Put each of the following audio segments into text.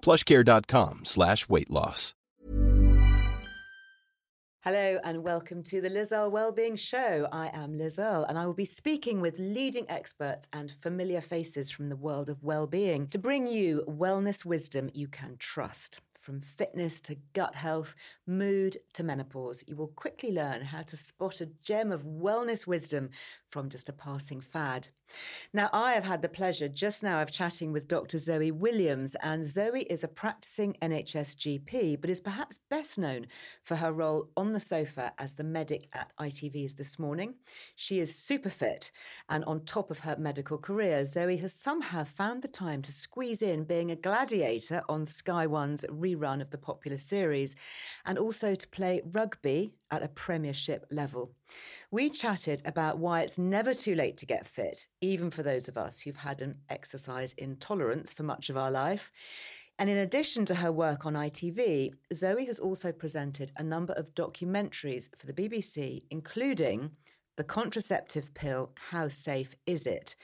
plushcare.com slash weight loss. Hello and welcome to the Liz Earle Wellbeing Show. I am Liz Earle and I will be speaking with leading experts and familiar faces from the world of well-being to bring you wellness wisdom you can trust. From fitness to gut health, mood to menopause, you will quickly learn how to spot a gem of wellness wisdom from just a passing fad. Now, I have had the pleasure just now of chatting with Dr. Zoe Williams, and Zoe is a practicing NHS GP, but is perhaps best known for her role on the sofa as the medic at ITV's this morning. She is super fit, and on top of her medical career, Zoe has somehow found the time to squeeze in being a gladiator on Sky One's rerun of the popular series, and also to play rugby at a premiership level. We chatted about why it's never too late to get fit, even for those of us who've had an exercise intolerance for much of our life. And in addition to her work on ITV, Zoe has also presented a number of documentaries for the BBC, including The Contraceptive Pill How Safe Is It?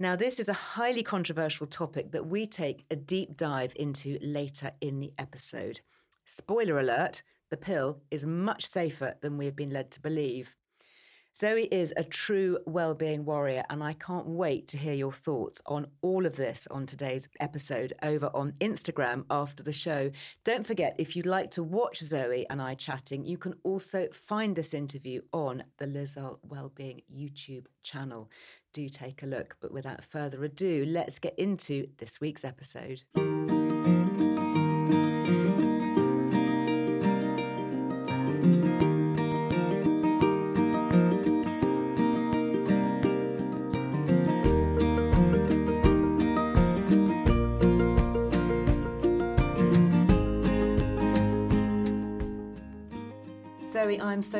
Now, this is a highly controversial topic that we take a deep dive into later in the episode. Spoiler alert the pill is much safer than we have been led to believe. Zoe is a true well-being warrior and I can't wait to hear your thoughts on all of this on today's episode over on Instagram after the show. Don't forget if you'd like to watch Zoe and I chatting, you can also find this interview on the Liz Earle Wellbeing YouTube channel. Do take a look, but without further ado, let's get into this week's episode.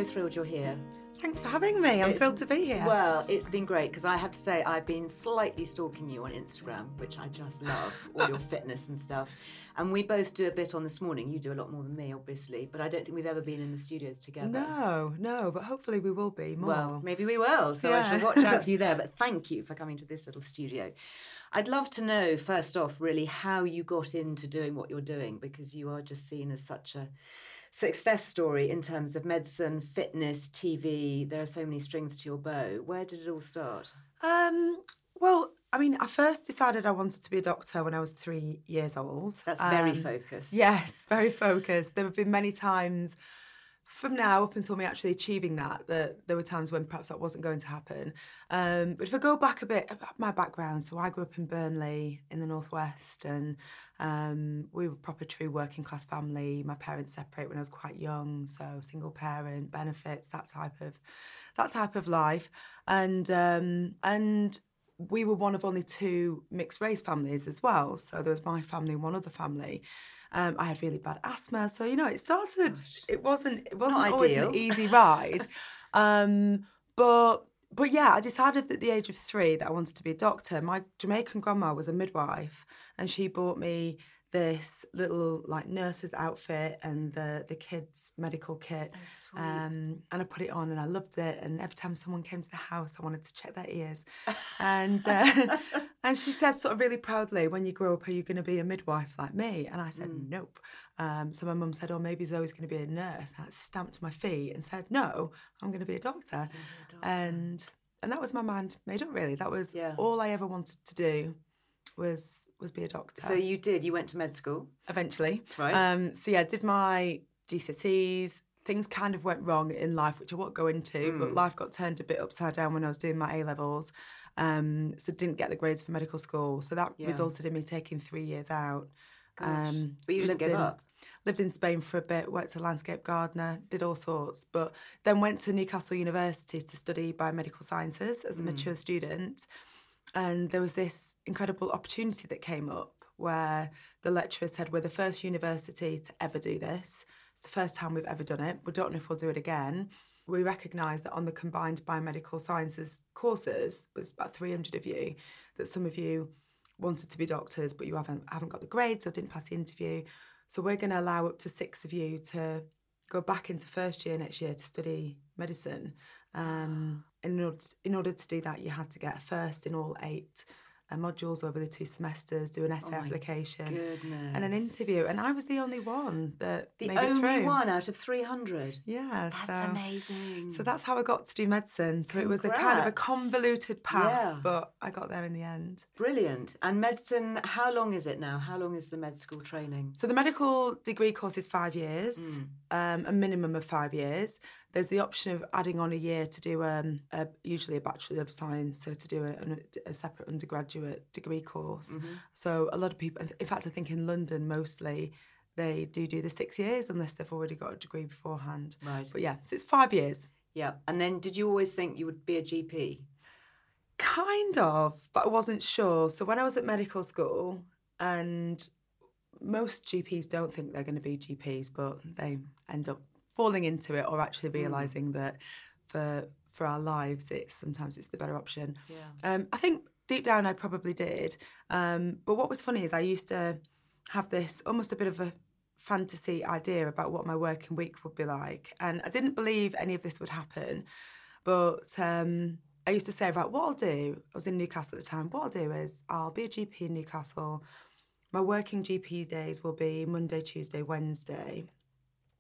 Thrilled you're here. Thanks for having me. I'm It's- thrilled to be here. Well, it's been great because I have to say I've been slightly stalking you on Instagram, which I just love, all your fitness and stuff. And we both do a bit on this morning. You do a lot more than me, obviously, but I don't think we've ever been in the studios together. no, no, but hopefully we will be more. Well, maybe we will. So I Yeah. shall watch out for you there. But thank you for coming to this little studio. I'd love to know, first off, really how you got into doing what you're doing because you are just seen as such a success story in terms of medicine, fitness, TV. There are so many strings to your bow. Where did it all start? um, well, I mean, I first decided I wanted to be a doctor when I was three years old. That's very Um, focused. Yes, very focused. There have been many times from now up until me actually achieving that, that there were times when perhaps that wasn't going to happen. Um, but if I go back a bit about my background, so I grew up in Burnley in the northwest, and um, we were proper true working class family. My parents separate when I was quite young, so single parent benefits that type of that type of life, and um, and we were one of only two mixed race families as well. So there was my family and one other family. Um, I had really bad asthma, so you know it started. It wasn't. It wasn't Not always ideal. an easy ride, um, but but yeah, I decided at the age of three that I wanted to be a doctor. My Jamaican grandma was a midwife, and she bought me this little like nurse's outfit and the the kids medical kit um and I put it on and I loved it and every time someone came to the house I wanted to check their ears and uh, and she said sort of really proudly when you grow up are you going to be a midwife like me and I said nope um so my mum said oh maybe Zoe's going to be a nurse and I stamped my feet and said no I'm going to be a doctor and and that was my mind made up really that was Yeah. all I ever wanted to do was was be a doctor So you did. You went to med school. eventually. Right. Um, so yeah, did my GCSEs. Things kind of went wrong in life, which I won't go into, but life got turned a bit upside down when I was doing my A levels. Um, so didn't get the grades for medical school. So that Yeah. resulted in me taking three years out. Um, But you didn't lived give in, up. Lived in Spain for a bit, worked as a landscape gardener, did all sorts, but then went to Newcastle University to study biomedical sciences as a mature student. And there was this incredible opportunity that came up where the lecturer said, We're the first university to ever do this. It's the first time we've ever done it. We don't know if we'll do it again. We recognise that on the combined biomedical sciences courses, was about 300 of you, that some of you wanted to be doctors, but you haven't haven't got the grades or didn't pass the interview. So we're going to allow up to six of you to go back into first year next year to study medicine. Um, in order to, in order to do that, you had to get a first in all eight uh, modules over the two semesters, do an essay Oh application, and an interview. And I was the only one that The only one out of 300. Yeah, That's so, amazing. So that's how I got to do medicine. So it was a kind of a convoluted path, Yeah. but I got there in the end. brilliant. And medicine, how long is it now? How long is the med school training? So the medical degree course is five years, Mm. um, a minimum of five years. There's the option of adding on a year to do um, a, usually a Bachelor of Science, so to do a, a separate undergraduate degree course. Mm-hmm. So a lot of people, in fact, I think in London mostly, they do do the six years unless they've already got a degree beforehand. Right. But yeah, so it's five years. Yeah. And then did you always think you would be a GP? Kind of, but I wasn't sure. So when I was at medical school, and most GPs don't think they're going to be GPs, but they end up falling into it or actually realizing that for for our lives, it's sometimes it's the better option. Yeah. Um, I think deep down I probably did. Um, but what was funny is I used to have this almost a bit of a fantasy idea about what my working week would be like, and I didn't believe any of this would happen. But um, I used to say, right, what I'll do, I was in Newcastle at the time, what I'll do is I'll be a GP in Newcastle. My working GP days will be Monday, Tuesday, Wednesday.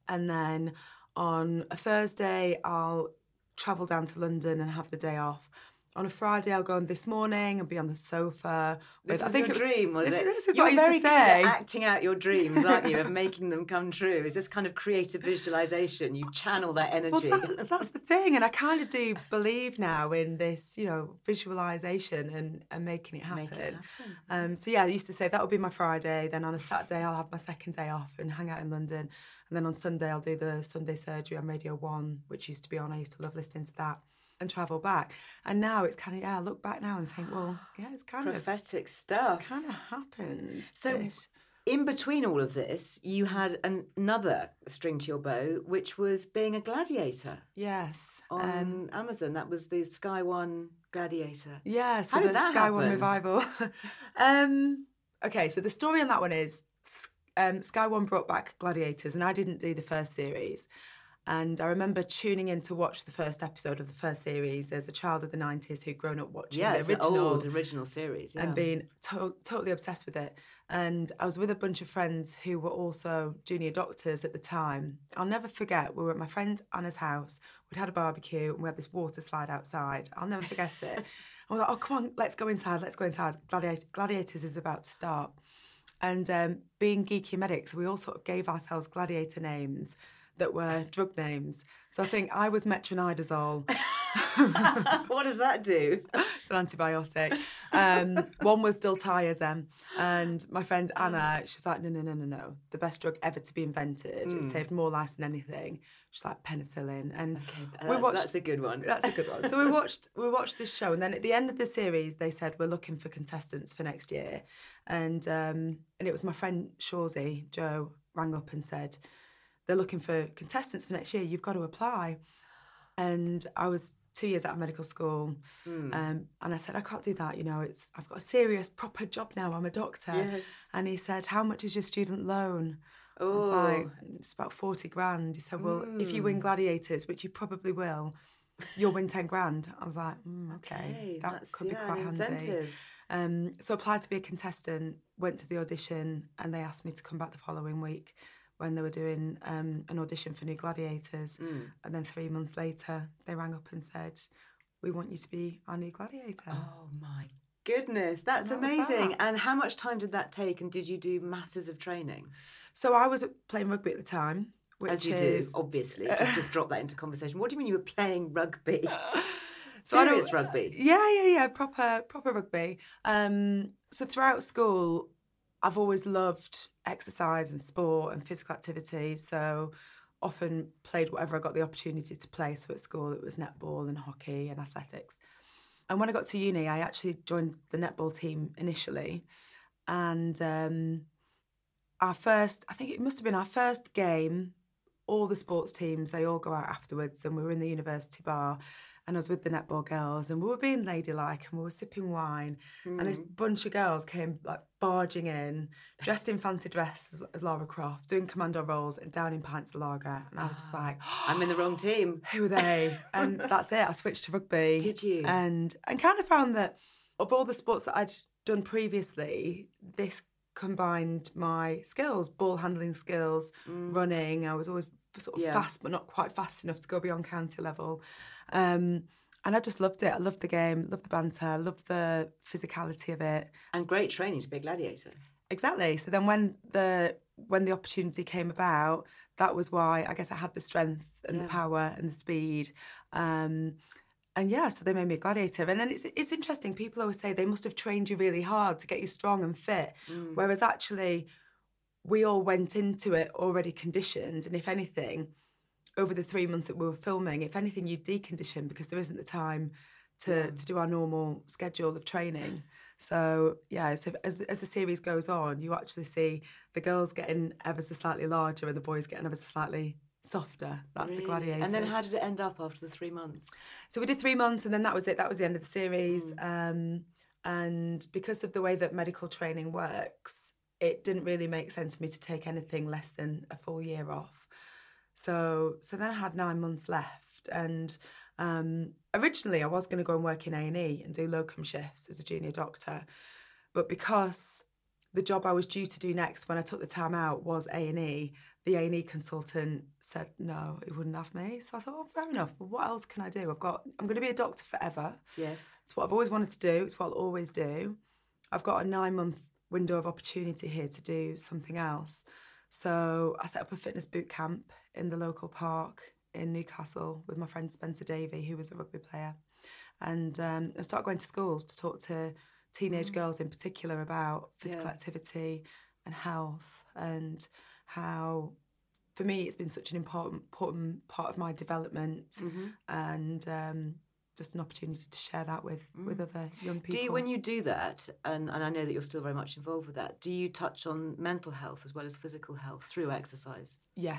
And then on a Thursday, I'll travel down to London and have the day off. On a Friday, I'll go on this morning and be on the sofa. This with- was your it dream, was this, it? This is You're what I used very to good say. at acting out your dreams, aren't you, of making them come true. Is this kind of creative visualization? You channel that Well, energy. that, that's the thing, and I kind of do believe now in this, you know, visualization and, and making it happen. Make it happen. Um, so yeah, I used to say that will be my Friday. Then on a Saturday, I'll have my second day off and hang out in London. And then on Sunday, I'll do the Sunday surgery on Radio One, which used to be on. I used to love listening to that and travel back. And now it's kind of yeah, I look back now and think, well, yeah, it's kind of Prophetic stuff. kind of happened. So, in between all of this, you had an- another string to your bow, which was being a gladiator yes, on um, Amazon. That was the Sky One Gladiator. Yeah, so How did the that Sky One happen? revival. um, okay, so the story on that one is um, Sky One brought back Gladiators, and I didn't do the first series. And I remember tuning in to watch the first episode of the first series as a child of the 90s who'd grown up watching Yeah, the original old original series. Yeah. and being to- totally obsessed with it. And I was with a bunch of friends who were also junior doctors at the time. I'll never forget, we were at my friend Anna's house. We'd had a barbecue and we had this water slide outside. I'll never forget it. I was like, oh, come on, let's go inside, let's go inside. Gladiators, Gladiators is about to start. And um, being geeky medics, we all sort of gave ourselves gladiator names that were drug names. So I think I was metronidazole. what does that do? it's an antibiotic. Um, one was diltiazem, and my friend Anna, she's like, no, no, no, no, no. The best drug ever to be invented. It saved more lives than anything. She's like penicillin, and Okay, we that's, watched. that's a good one. That's a good one. So we watched we watched this show, and then at the end of the series, they said we're looking for contestants for next year, and um, and it was my friend Shawsey Joe rang up and said they're looking for contestants for next year. You've got to apply, and I was two years out of medical school, Hmm. um, and I said I can't do that. You know, it's I've got a serious proper job now. I'm a doctor, Yes. and he said, how much is your student loan? I was Oh. like, it's about 40 grand. He said, well, if you Hmm. win Gladiators, which you probably will, you'll win 10 grand. I was like, mm, okay, Okay, that could be quite an handy. incentive. Um, so applied to be a contestant, went to the audition, and they asked me to come back the following week when they were doing um, an audition for New Gladiators. Mm. And then three months later, they rang up and said, we want you to be our new gladiator. Oh my goodness, that's That amazing. that. And how much time did that take? And did you do masses of training? So I was playing rugby at the time, which As you is, do, obviously. just, just drop that into conversation. What do you mean you were playing rugby? So Serious rugby? Yeah, yeah, yeah. Proper, proper rugby. Um, so throughout school, I've always loved exercise and sport and physical activity. So often played whatever I got the opportunity to play. So at school, it was netball and hockey and athletics. And when I got to uni, I actually joined the netball team initially. And um, our first, I think it must have been our first game, all the sports teams, they all go out afterwards. And we were in the university bar and I was with the netball girls and we were being ladylike and we were sipping wine. And this bunch of girls came like barging in, dressed in fancy dress as, as Lara Croft, doing commando rolls and down in pints of lager. And I was just like, I'm in the wrong team. who are they? And that's it. I switched to rugby. Did you? And and kind of found that of all the sports that I'd done previously, this combined my skills, ball handling skills, running. I was always sort of Mm. Yeah. fast, but not quite fast enough to go beyond county level. Um, and I just loved it. I loved the game, loved the banter, loved the physicality of it. And great training to be a gladiator. Exactly. So then when the when the opportunity came about, that was why I guess I had the strength and Yeah. the power and the speed. Um, and yeah, so they made me a gladiator. And then it's it's interesting. People always say they must have trained you really hard to get you strong and fit, Mm. whereas actually we all went into it already conditioned. And if anything, over the three months that we were filming, if anything, you decondition because there isn't the time to, to do our normal schedule of training. So yeah, so as the, as the series goes on, you actually see the girls getting ever so slightly larger and the boys getting ever so slightly softer. That's the Really? gladiators. And then how did it end up after the three months? So we did three months, and then that was it. That was the end of the series. Mm. Um, and because of the way that medical training works, it didn't really make sense for me to take anything less than a full year off. So, so then I had nine months left, and um, originally I was going to go and work in A and E and do locum shifts as a junior doctor, but because the job I was due to do next when I took the time out was A and E. The A and E consultant said no, he wouldn't have me. So I thought, oh, fair enough. But what else can I do? I've got, I'm going to be a doctor forever. Yes. It's what I've always wanted to do. It's what I'll always do. I've got a nine month window of opportunity here to do something else. So I set up a fitness boot camp in the local park in Newcastle with my friend Spencer Davey, who was a rugby player, and um, I started going to schools to talk to teenage girls in particular about physical Yeah. activity and health and how for me it's been such an important important part of my development Mm-hmm. and um, just an opportunity to share that with with other young people. Do you, when you do that, and, and I know that you're still very much involved with that, do you touch on mental health as well as physical health through exercise? Yeah,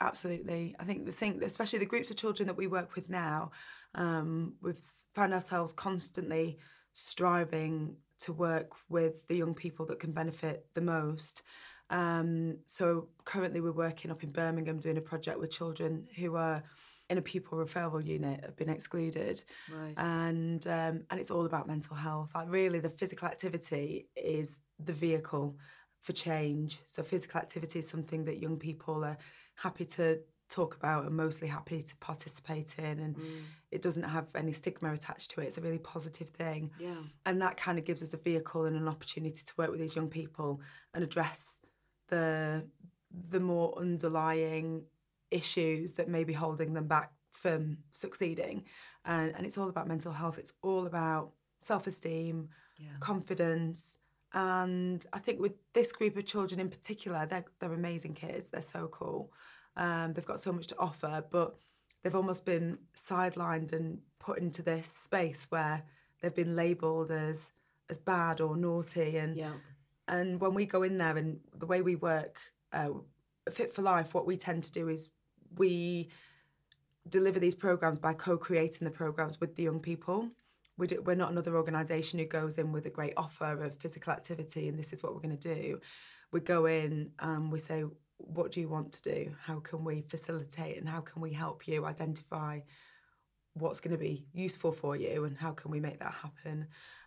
absolutely. I think the thing, especially the groups of children that we work with now, um, we've found ourselves constantly striving to work with the young people that can benefit the most. Um, so currently we're working up in Birmingham doing a project with children who are in a pupil referral unit have been excluded Right. and um, and it's all about mental health. Like really, the physical activity is the vehicle for change. So physical activity is something that young people are happy to talk about and mostly happy to participate in, and mm. it doesn't have any stigma attached to it. It's a really positive thing, Yeah. and that kind of gives us a vehicle and an opportunity to work with these young people and address the the more underlying issues that may be holding them back from succeeding. And, and it's all about mental health. It's all about self esteem, Yeah. confidence. And I think with this group of children in particular, they're, they're amazing kids. They're so cool. Um, they've got so much to offer, but they've almost been sidelined and put into this space where they've been labelled as as bad or naughty. And Yeah. and when we go in there and the way we work, uh, Fit for Life, what we tend to do is we deliver these programs by co-creating the programs with the young people. We do, we're not another organisation who goes in with a great offer of physical activity and this is what we're going to do. We go in and we say, what do you want to do? How can we facilitate and how can we help you identify what's going to be useful for you and how can we make that happen?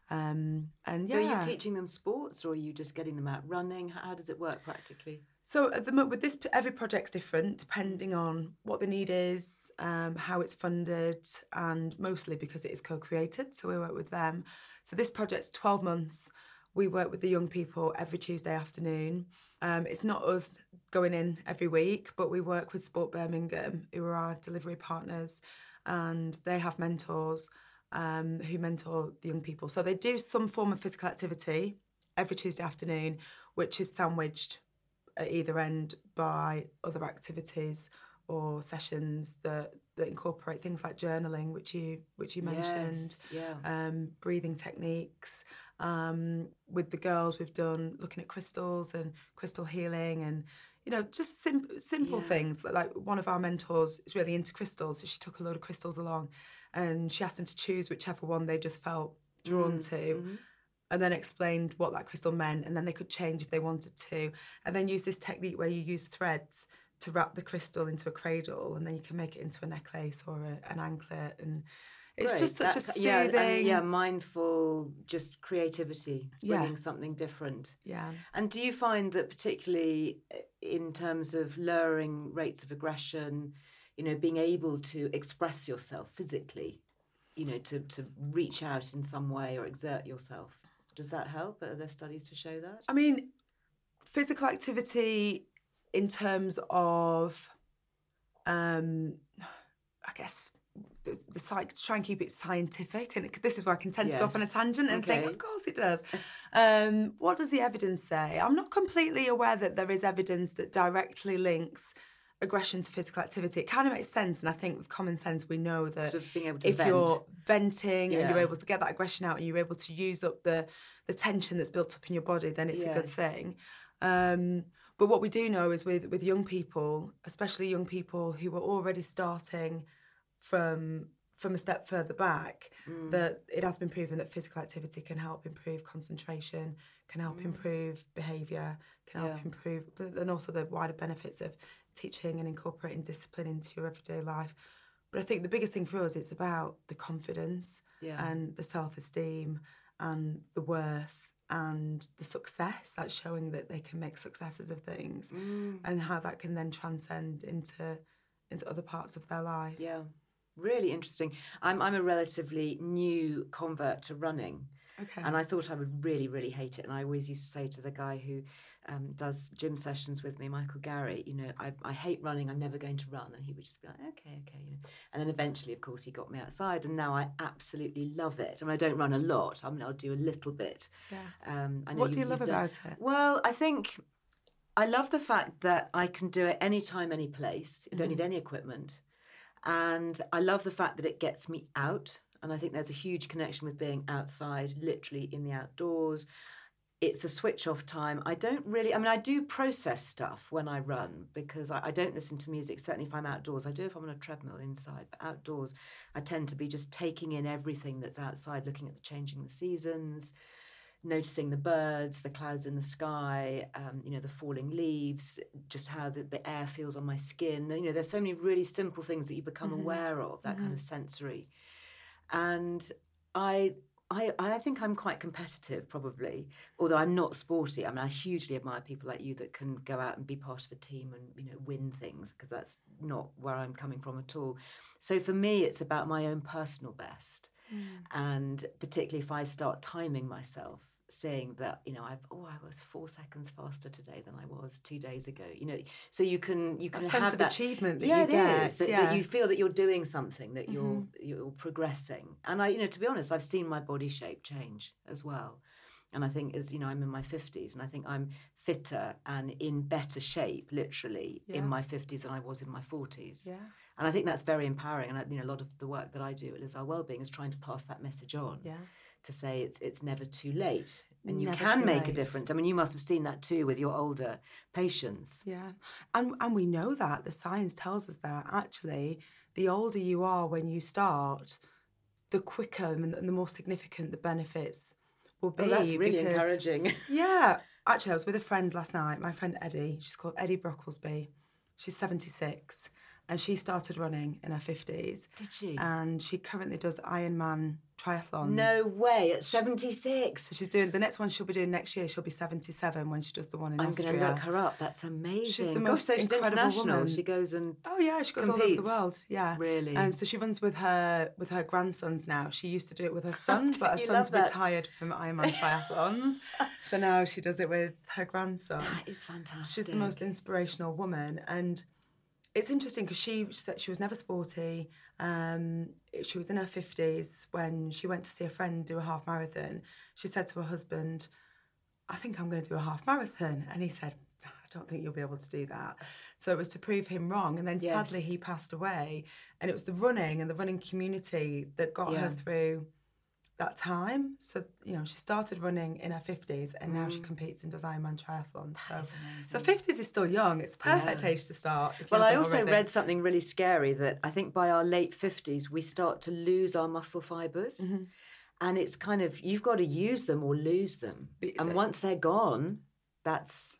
Um, and yeah. So are you teaching them sports or are you just getting them out running? How, how does it work practically? So at the with this, every project's different depending on what the need is, um, how it's funded, and mostly because it is co-created. So we work with them. So this project's twelve months. we work with the young people every Tuesday afternoon. Um, it's not us going in every week, but we work with Sport Birmingham, who are our delivery partners, and they have mentors um, who mentor the young people. So they do some form of physical activity every Tuesday afternoon, which is sandwiched at either end by other activities or sessions that that incorporate things like journaling, which you which you mentioned, Yes, yeah. um, breathing techniques. Um, with the girls, we've done looking at crystals and crystal healing, and you know just sim- simple Yeah. things. Like one of our mentors is really into crystals, so she took a load of crystals along, and she asked them to choose whichever one they just felt drawn Mm, to mm-hmm. And then explained what that crystal meant and then they could change if they wanted to and then use this technique where you use threads to wrap the crystal into a cradle and then you can make it into a necklace or a, an anklet and it's Great. just such That a soothing yeah, and, yeah, mindful, just creativity, Yeah. bringing something different. yeah And do you find that particularly uh, in terms of lowering rates of aggression, you know, being able to express yourself physically, you know, to, to reach out in some way or exert yourself, does that help? Are there studies to show that? I mean, physical activity in terms of, um, I guess, the, the psych, to try and keep it scientific, and this is where I can tend to go off on a tangent and think, of course it does. Um, what does the evidence say? I'm not completely aware that there is evidence that directly links aggression to physical activity. It kind of makes sense, and I think with common sense, we know that Sort of being able to if vent. you're venting and you're able to get that aggression out and you're able to use up the the tension that's built up in your body, then it's a good thing. Um, but what we do know is with with young people, especially young people who are already starting from from a step further back, Mm. that it has been proven that physical activity can help improve concentration, can help improve behaviour, can help Mm. Yeah. improve, and also the wider benefits of teaching and incorporating discipline into your everyday life. But I think the biggest thing for us it's about the confidence Yeah. and the self esteem and the worth and the success that's showing that they can make successes of things Mm. and how that can then transcend into into other parts of their life. Yeah, really interesting. I'm I'm a relatively new convert to running, Okay. and I thought I would really really hate it. And I always used to say to the guy who um, does gym sessions with me, Michael Gary, you know, I, I hate running. I'm never going to run, and he would just be like, okay, okay, you know. And then eventually, of course, he got me outside, and now I absolutely love it. I mean, I don't run a lot. I mean, I'll do a little bit. yeah. Um, I know What do you love done- about it? Well, I think I love the fact that I can do it anytime, any place. I don't need any equipment. And I love the fact that it gets me out. And I think there's a huge connection with being outside, literally in the outdoors. It's a switch off time. I don't really, I mean, I do process stuff when I run because I, I don't listen to music, certainly if I'm outdoors. I do if I'm on a treadmill inside, but outdoors, I tend to be just taking in everything that's outside, looking at the changing the seasons, noticing the birds, the clouds in the sky, um, you know, the falling leaves, just how the, the air feels on my skin. You know, there's so many really simple things that you become aware of, that kind of sensory. And I, I, I think I'm quite competitive, probably, although I'm not sporty. I mean, I hugely admire people like you that can go out and be part of a team and you know win things because that's not where I'm coming from at all. So for me, it's about my own personal best, hmm. and particularly if I start timing myself, saying that you know I've oh I was four seconds faster today than I was two days ago. You know, so you can you A can sense have of that achievement that yeah, you it get, is, that, yeah. that you feel that you're doing something, that you're mm-hmm. you're progressing. And I, you know, to be honest, I've seen my body shape change as well. And I think as you know, I'm in my fifties, and I think I'm fitter and in better shape, literally, Yeah. in my fifties than I was in my forties. Yeah. And I think that's very empowering. And I, you know, a lot of the work that I do at Liz Earle Wellbeing is trying to pass that message on Yeah. To say it's it's never too late, and you Never can make a difference. I mean, you must have seen that too with your older patients. Yeah. And and we know that the science tells us that actually the older you are when you start, the quicker and the, and the more significant the benefits will be. Oh, that's really because- encouraging. Yeah. Actually, I was with a friend last night, my friend Eddie. She's called Eddie Brocklesby. She's 76. And she started running in her 50s. Did she? And she currently does Ironman triathlons. no way. At 76. So she's doing the next one she'll be doing next year. She'll be 77 when she does the one in I'm Austria. going to look her up. That's amazing. She's the Gosh, most so she's incredible international. woman. She goes and Oh yeah, she goes all over the world. Yeah, Really? Um, so she runs with her with her grandsons now. She used to do it with her son, but her son's retired from Ironman triathlons, so now she does it with her grandson. that is fantastic. She's the most inspirational woman, and it's interesting because she said she was never sporty. Um, she was in her fifties when she went to see a friend do a half marathon. She said to her husband, "I think I'm going to do a half marathon," and he said. "I don't think you'll be able to do that. So it was to prove him wrong. And then sadly, he passed away. And it was the running and the running community that got her through that time. So, you know, she started running in her 50s and now she Mm. competes and does Ironman triathlons. So, so 50s is still young. It's perfect Yeah. age to start. Well, I also already. read something really scary that I think by our late 50s, we start to lose our muscle fibers. Mm-hmm. And it's kind of, you've got to use them or lose them. It's- And once they're gone, that's.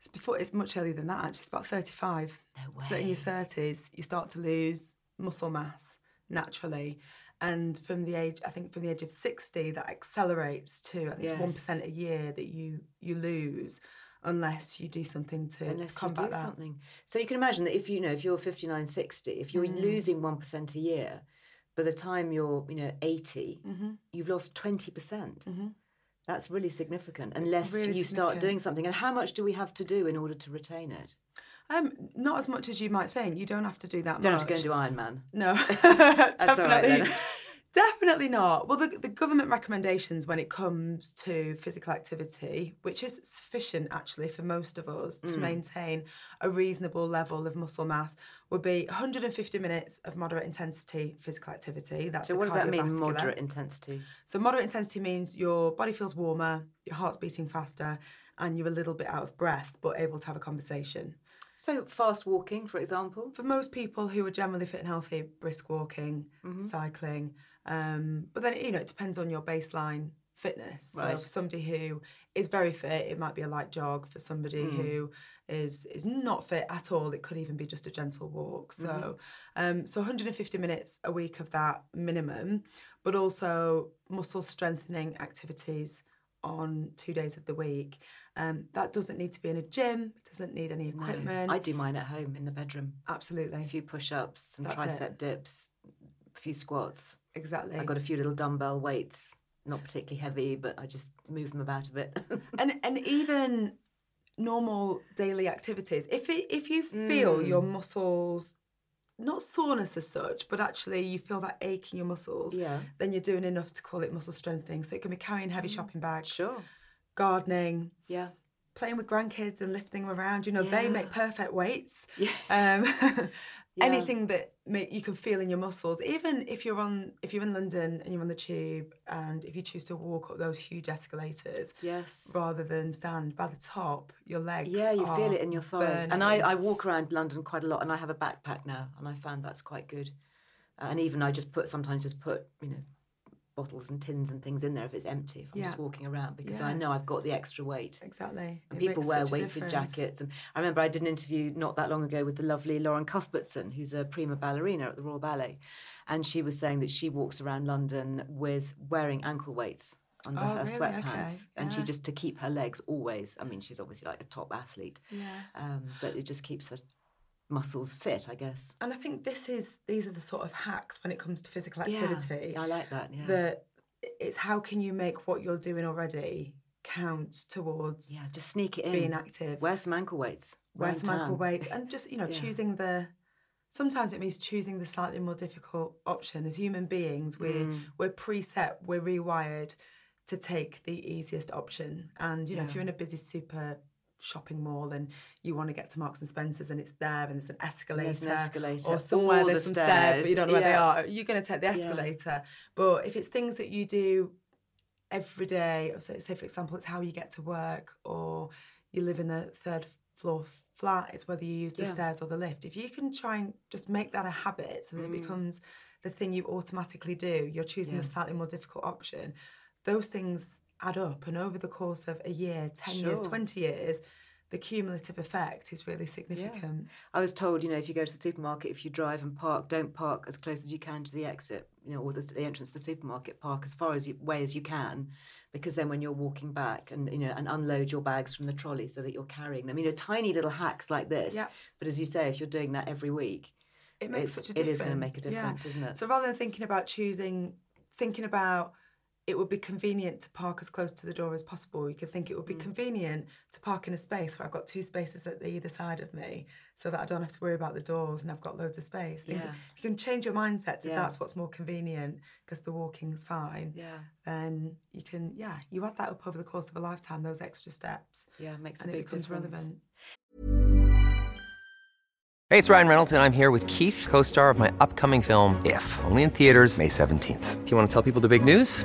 It's before it's much earlier than that actually. It's about 35. No way. So in your 30s, you start to lose muscle mass naturally. And from the age, I think from the age of 60, that accelerates to, I think it's 1% a year that you you lose unless you do something to, Unless to you combat do that. something. So you can imagine that if you know, if you're 59, 60, if you're Mm. losing 1% a year, by the time you're, you know, 80, Mm-hmm. you've lost 20%. percent That's really significant unless Really you start doing something. And how much do we have to do in order to retain it? Um, not as much as you might think. You don't have to do that Don't much. have to go and do Ironman. No, all right definitely, not. Well, the, the government recommendations when it comes to physical activity, which is sufficient actually for most of us Mm. to maintain a reasonable level of muscle mass, would be 150 minutes of moderate intensity physical activity. That's So what does that mean, moderate intensity? So moderate intensity means your body feels warmer, your heart's beating faster, and you're a little bit out of breath, but able to have a conversation. So fast walking, for example. for most people who are generally fit and healthy, brisk walking, Mm-hmm. cycling. Um, but then, you know, it depends on your baseline fitness. Right. So for somebody who is very fit, it might be a light jog. For somebody Mm. who is is not fit at all, it could even be just a gentle walk. So Mm-hmm. um, so 150 minutes a week of that minimum, but also muscle strengthening activities on two days of the week. Um, that doesn't need to be in a gym. It doesn't need any No, equipment. I do mine at home in the bedroom. Absolutely. A few push-ups, some That's tricep it. dips, a few squats. Exactly. I've got a few little dumbbell weights, not particularly heavy, but I just move them about a bit. and and even normal daily activities if it, if you feel Mm. your muscles not soreness as such but actually you feel that ache in your muscles Yeah. then you're doing enough to call it muscle strengthening so it can be carrying heavy shopping bags Mm. sure. gardening Yeah. Playing with grandkids and lifting them around you know they make perfect weights Yes. um, Yeah. anything that make, you can feel in your muscles even if you're on if you're in london and you're on the tube and if you choose to walk up those huge escalators Yes. rather than stand by the top, your legs. Yeah, you feel it in your thighs. And I. I walk around London quite a lot, and I have a backpack now, and I found that's quite good. Uh, and even I just put sometimes just put you know bottles and tins and things in there if it's empty if I'm just walking around because I know I've got the extra weight. exactly. And It people wear weighted difference. jackets. And I remember I did an interview not that long ago with the lovely Lauren Cuthbertson, who's a prima ballerina at the Royal Ballet. And she was saying that she walks around London with wearing ankle weights under Oh, her really? sweatpants. Okay, And she just to keep her legs always, I mean, she's obviously like a top athlete. Yeah. Um, but it just keeps her muscles fit, I guess. And I think this is these are the sort of hacks when it comes to physical activity. Yeah, I like that. Yeah. That it's how can you make what you're doing already count towards yeah, just sneak it in. being active. Wear some ankle weights. wear some ankle weights and just you know Yeah. choosing the sometimes it means choosing the slightly more difficult option as human beings we're Mm. we're preset we're rewired to take the easiest option and you know if you're in a busy super shopping mall and you want to get to Marks and Spencer's and it's there and there's an escalator, There's an escalator, or somewhere there's the some stairs but you don't know where they are you're going to take the Yeah. escalator but if it's things that you do every day, or say, say for example, it's how you get to work, or you live in a third floor flat, it's whether you use the Yeah. stairs or the lift. If you can try and just make that a habit so that Mm. it becomes the thing you automatically do, you're choosing the Yeah. slightly more difficult option, those things add up. And over the course of a year, 10 years, 20 years, the cumulative effect is really significant. I was told, you know, if you go to the supermarket, if you drive and park, don't park as close as you can to the exit, you know, or the, the entrance to the supermarket. Park as far as you, away as you can, because then when you're walking back and you know and unload your bags from the trolley so that you're carrying them. You know, tiny little hacks like this. Yeah. But as you say, if you're doing that every week, It makes it's- such a It difference. is going to make a Yeah. difference, isn't it? So rather than thinking about choosing, thinking about it would be convenient to park as close to the door as possible. You could think it would Mm. be convenient to park in a space where I've got two spaces at the either side of me so that I don't have to worry about the doors and I've got loads of space. Think, Yeah. If you can change your mindset to Yeah. that's what's more convenient because the walking's fine, yeah, then you can, yeah, you add that up over the course of a lifetime, those extra steps, yeah, makes a and it big becomes difference. relevant. Hey, it's Ryan Reynolds, and I'm here with Keith, co star of my upcoming film, If, only in theaters, May 17th. Do you want to tell people the big news?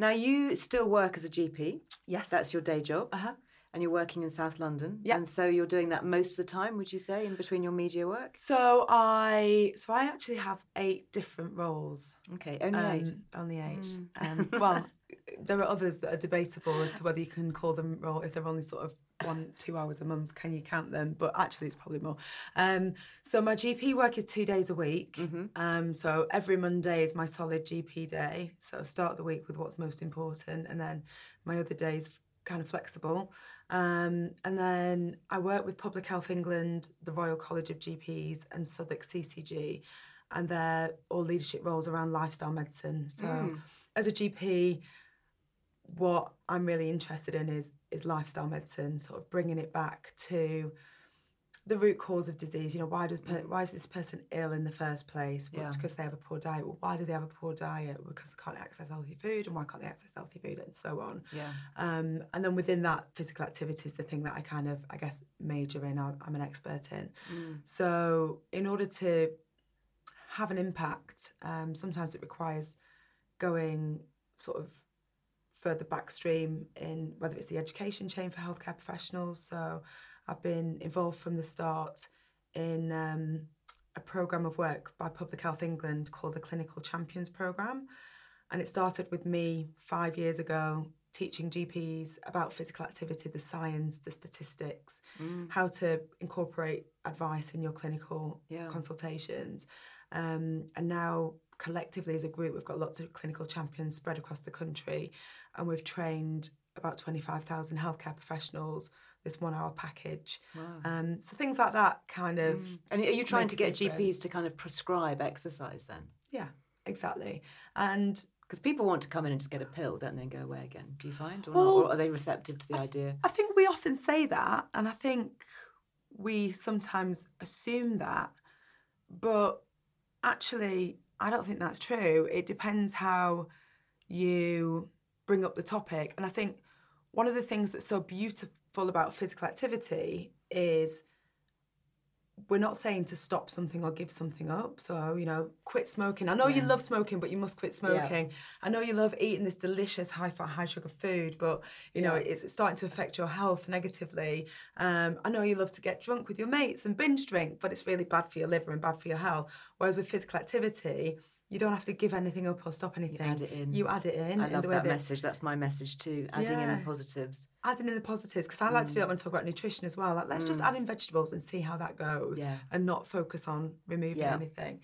Now you still work as a GP. Yes. That's your day job. Uh-huh. And you're working in South London. Yeah. And so you're doing that most of the time, would you say, in between your media work? So I so I actually have eight different roles. Okay, only eight. Um, Only eight. Mm. Um, well, there are others that are debatable as to whether you can call them role if they're only sort of one, two hours a month. Can you count them? But actually, it's probably more. Um, so my GP work is two days a week. Mm-hmm. Um, so every Monday is my solid GP day. So start the week with what's most important, and then my other days kind of flexible. Um, and then I work with Public Health England, the Royal College of GPs, and Southwark CCG, and they're all leadership roles around lifestyle medicine. So, Mm. as a GP, what I'm really interested in is is lifestyle medicine, sort of bringing it back to the root cause of disease. You know, why does per, why is this person ill in the first place? Well, Yeah. because they have a poor diet. Well, why do they have a poor diet? Because they can't access healthy food, and why can't they access healthy food, and so on. Yeah. Um, and then within that, physical activity is the thing that I kind of, I guess, major in. I'm, I'm an expert in. So, in order to have an impact, um, sometimes it requires going sort of further backstream in whether it's the education chain for healthcare professionals. So, I've been involved from the start in um, a programme of work by Public Health England called the Clinical Champions Programme. And it started with me five years ago teaching GPs about physical activity, the science, the statistics, how to incorporate advice in your clinical Yeah. consultations. Um, and now, collectively as a group, we've got lots of clinical champions spread across the country, and we've trained about 25,000 healthcare professionals this one hour package. Um, so things like that kind of. And are you trying to get difference. GPs to kind of prescribe exercise then? Yeah, exactly. And Because people want to come in and just get a pill, don't they, and go away again? Do you find? Or, Well, or are they receptive to the idea? I think we often say that, and I think we sometimes assume that, but actually, I don't think that's true. It depends how you bring up the topic. And I think one of the things that's so beautiful about physical activity is we're not saying to stop something or give something up. So, you know, quit smoking. I know you love smoking, but you must quit smoking. I know you love eating this delicious high fat, high sugar food, but, you know, it's starting to affect your health negatively. Um, I know you love to get drunk with your mates and binge drink, but it's really bad for your liver and bad for your health. Whereas with physical activity, you don't have to give anything up or stop anything. You add it in. You add it in. I in love the way that message. That's my message too. Adding in the positives. adding in the positives because I like to do that when I talk about nutrition as well. Like, let's just add in vegetables and see how that goes, Mm. Yeah. and not focus on removing Yeah. anything.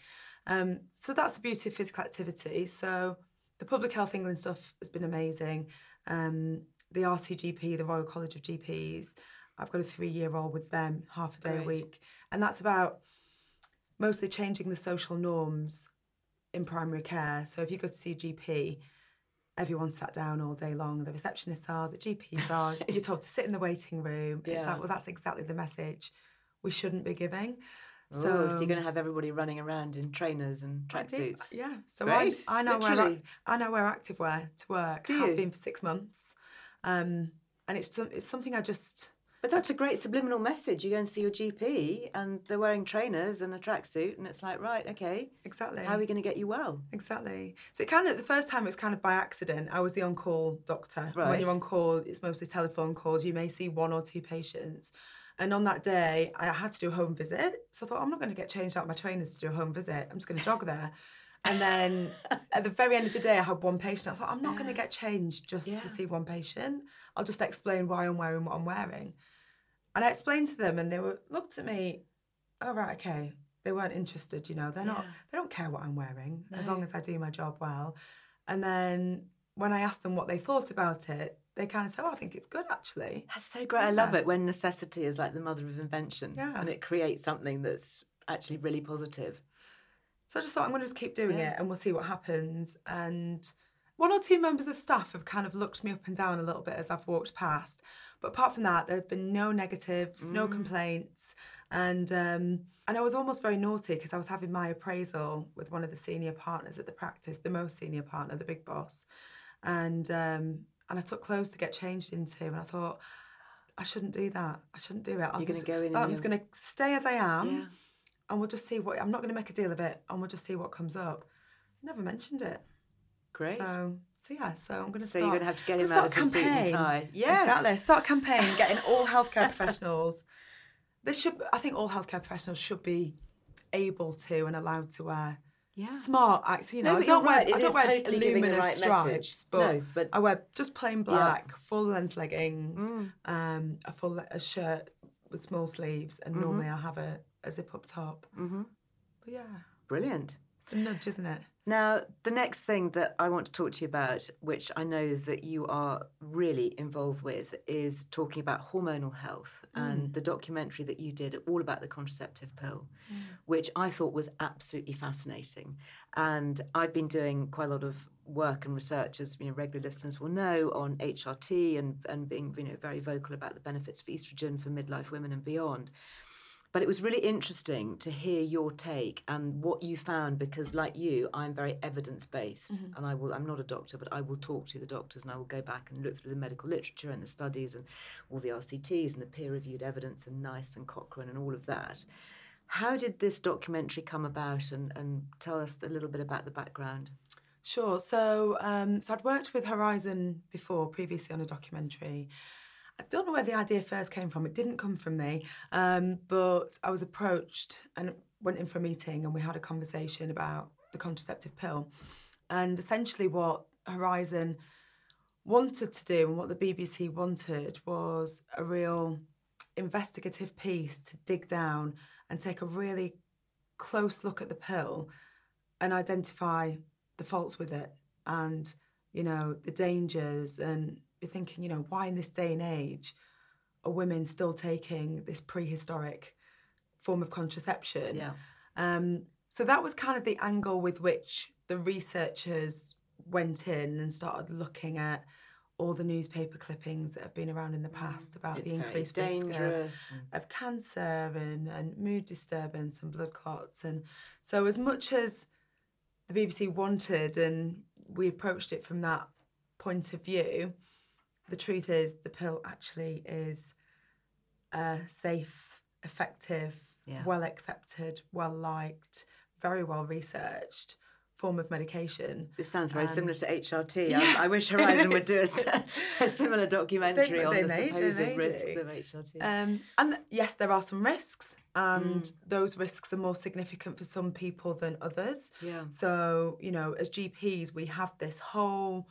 Um, so that's the beauty of physical activity. So the Public Health England stuff has been amazing. Um, the RCGP, the Royal College of GPs, I've got a three-year-old with them, half a day Great. a week, and that's about mostly changing the social norms in primary care. So if you go to see a GP, everyone's sat down all day long. The receptionists are, the GPs are. You're told to sit in the waiting room. It's like, well, that's exactly the message we shouldn't be giving. So, so you're going to have everybody running around in trainers and tracksuits. Yeah. So I, I now wear literally. ac- I now wear activewear to work. Do Have you? been for six months, um, and it's it's something I just But that's a great subliminal message. You go and see your GP and they're wearing trainers and a tracksuit, and it's like, right, okay, exactly how are we going to get you well? Exactly. So it kind of the first time it was kind of by accident. I was the on-call doctor. And When you're on call, it's mostly telephone calls. You may see one or two patients. And on that day, I had to do a home visit. So I thought, I'm not going to get changed out of my trainers to do a home visit. I'm just going to jog there. And then at the very end of the day, I had one patient. I thought, I'm not going to get changed just Yeah. to see one patient. I'll just explain why I'm wearing what I'm wearing. And I explained to them, and they were looked at me. Oh right, okay. They weren't interested. You know, they're not. They don't care what I'm wearing as long as I do my job well. And then when I asked them what they thought about it, they kind of said, "Oh, I think it's good actually." That's so great. I love it when necessity is like the mother of invention Yeah. and it creates something that's actually really positive. So I just thought I'm going to just keep doing Yeah. it, and we'll see what happens. And one or two members of staff have kind of looked me up and down a little bit as I've walked past. But apart from that, there have been no negatives, Mm. no complaints, and um, and I was almost very naughty because I was having my appraisal with one of the senior partners at the practice, the most senior partner, the big boss, and um, and I took clothes to get changed into, and I thought. I shouldn't do that. I shouldn't do it. I'm You're just, go in I'm just going to stay as I am Yeah. and we'll just see what I'm not going to make a deal of it and we'll just see what comes up. Never mentioned it. Great. So, so yeah, so I'm going to So start. So you're gonna have to get I'm him out of his suit and campaign. tie. Yes. exactly. Start a campaign, getting all healthcare professionals. This should, I think, all healthcare professionals should be able to and allowed to wear Yeah. smart act. You No, know, I but don't wear, right, I don't wear totally luminous right stripes, message. but, No, but- I wear just plain black, full length leggings, um, a full a shirt with small sleeves, and normally I have a, a zip up top. Mm-hmm. But yeah, Brilliant. it's a nudge, isn't it? Now, the next thing that I want to talk to you about, which I know that you are really involved with, is talking about hormonal health mm. and the documentary that you did all about the contraceptive pill, mm. which I thought was absolutely fascinating. And I've been doing quite a lot of work and research, as you know, regular listeners will know, on HRT and, and being you know, very vocal about the benefits of estrogen for midlife women and beyond. But it was really interesting to hear your take and what you found because, like you, I'm very evidence based, and I will. I'm not a doctor, but I will talk to the doctors and I will go back and look through the medical literature and the studies and all the RCTs and the peer reviewed evidence and NICE and Cochrane and all of that. How did this documentary come about, and, and tell us a little bit about the background? Sure. So, um, so I'd worked with Horizon before, previously on a documentary. I don't know where the idea first came from. It didn't come from me, um, but I was approached and went in for a meeting, and we had a conversation about the contraceptive pill, and essentially what Horizon wanted to do and what the BBC wanted was a real investigative piece to dig down and take a really close look at the pill and identify the faults with it and you know the dangers and be thinking you know why in this day and age are women still taking this prehistoric form of contraception Yeah. um, so that was kind of the angle with which the researchers went in and started looking at all the newspaper clippings that have been around in the past about It's the increased risk of, of cancer and, and mood disturbance and blood clots. And so, as much as the BBC wanted, and we approached it from that point of view, the truth is the pill actually is a safe, effective, Yeah. well accepted, well liked, very well researched form of medication. It sounds very Um, similar to HRT. yeah, I, I wish Horizon would do a, a similar documentary on they the they supposed risks do. of HRT. Um, and yes, there are some risks, and Mm. those risks are more significant for some people than others. Yeah. So, you know, as GPs, we have this whole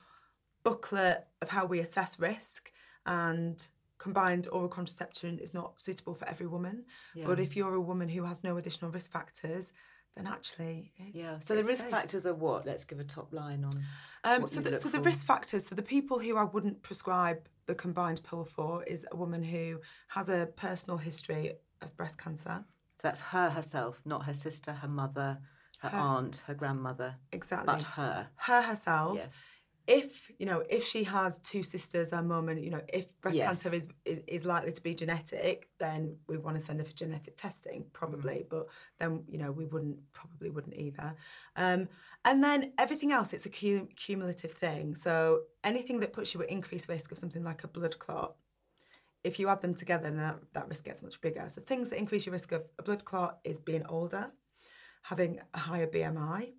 booklet of how we assess risk, and combined oral contraception is not suitable for every woman. But if you're a woman who has no additional risk factors, then actually, it's, yeah. So the risk safe. factors are what? Let's give a top line on. Um, so the, so the risk factors, so the people who I wouldn't prescribe the combined pill for is a woman who has a personal history of breast cancer. So that's her herself, not her sister, her mother, her, Her. aunt, her grandmother. Exactly. But her. Her herself. Yes. If you know, if she has two sisters, her mum, and you know, if breast Yes. cancer is, is is likely to be genetic, then we want to send her for genetic testing, probably. Mm. But then you know, we wouldn't probably wouldn't either. Um, and then everything else, it's a cum- cumulative thing. So anything that puts you at increased risk of something like a blood clot, if you add them together, then that, that risk gets much bigger. So things that increase your risk of a blood clot is being older, having a higher BMI,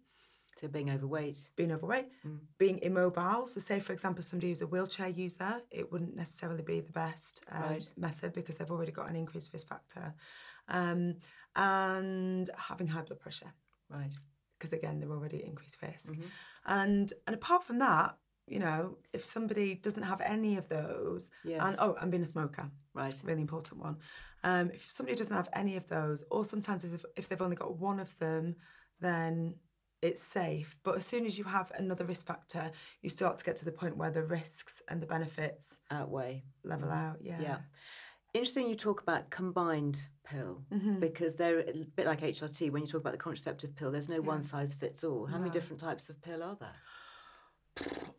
To being overweight. being overweight, Mm. being immobile. So, say for example, somebody who's a wheelchair user, it wouldn't necessarily be the best um, Right. method because they've already got an increased risk factor, um, and having high blood pressure Right. because again they're already at increased risk. Mm-hmm. And and apart from that, you know, if somebody doesn't have any of those, Yes. and oh, and being a smoker, Right. really important one. Um, if somebody doesn't have any of those, or sometimes if, if they've only got one of them, then it's safe. But as soon as you have another risk factor, you start to get to the point where the risks and the benefits Outweigh. level out. Yeah. Mm-hmm. Yeah. Interesting you talk about combined pill Mm-hmm. because they're a bit like HRT. When you talk about the contraceptive pill, there's no one size fits all. How many different types of pill are there?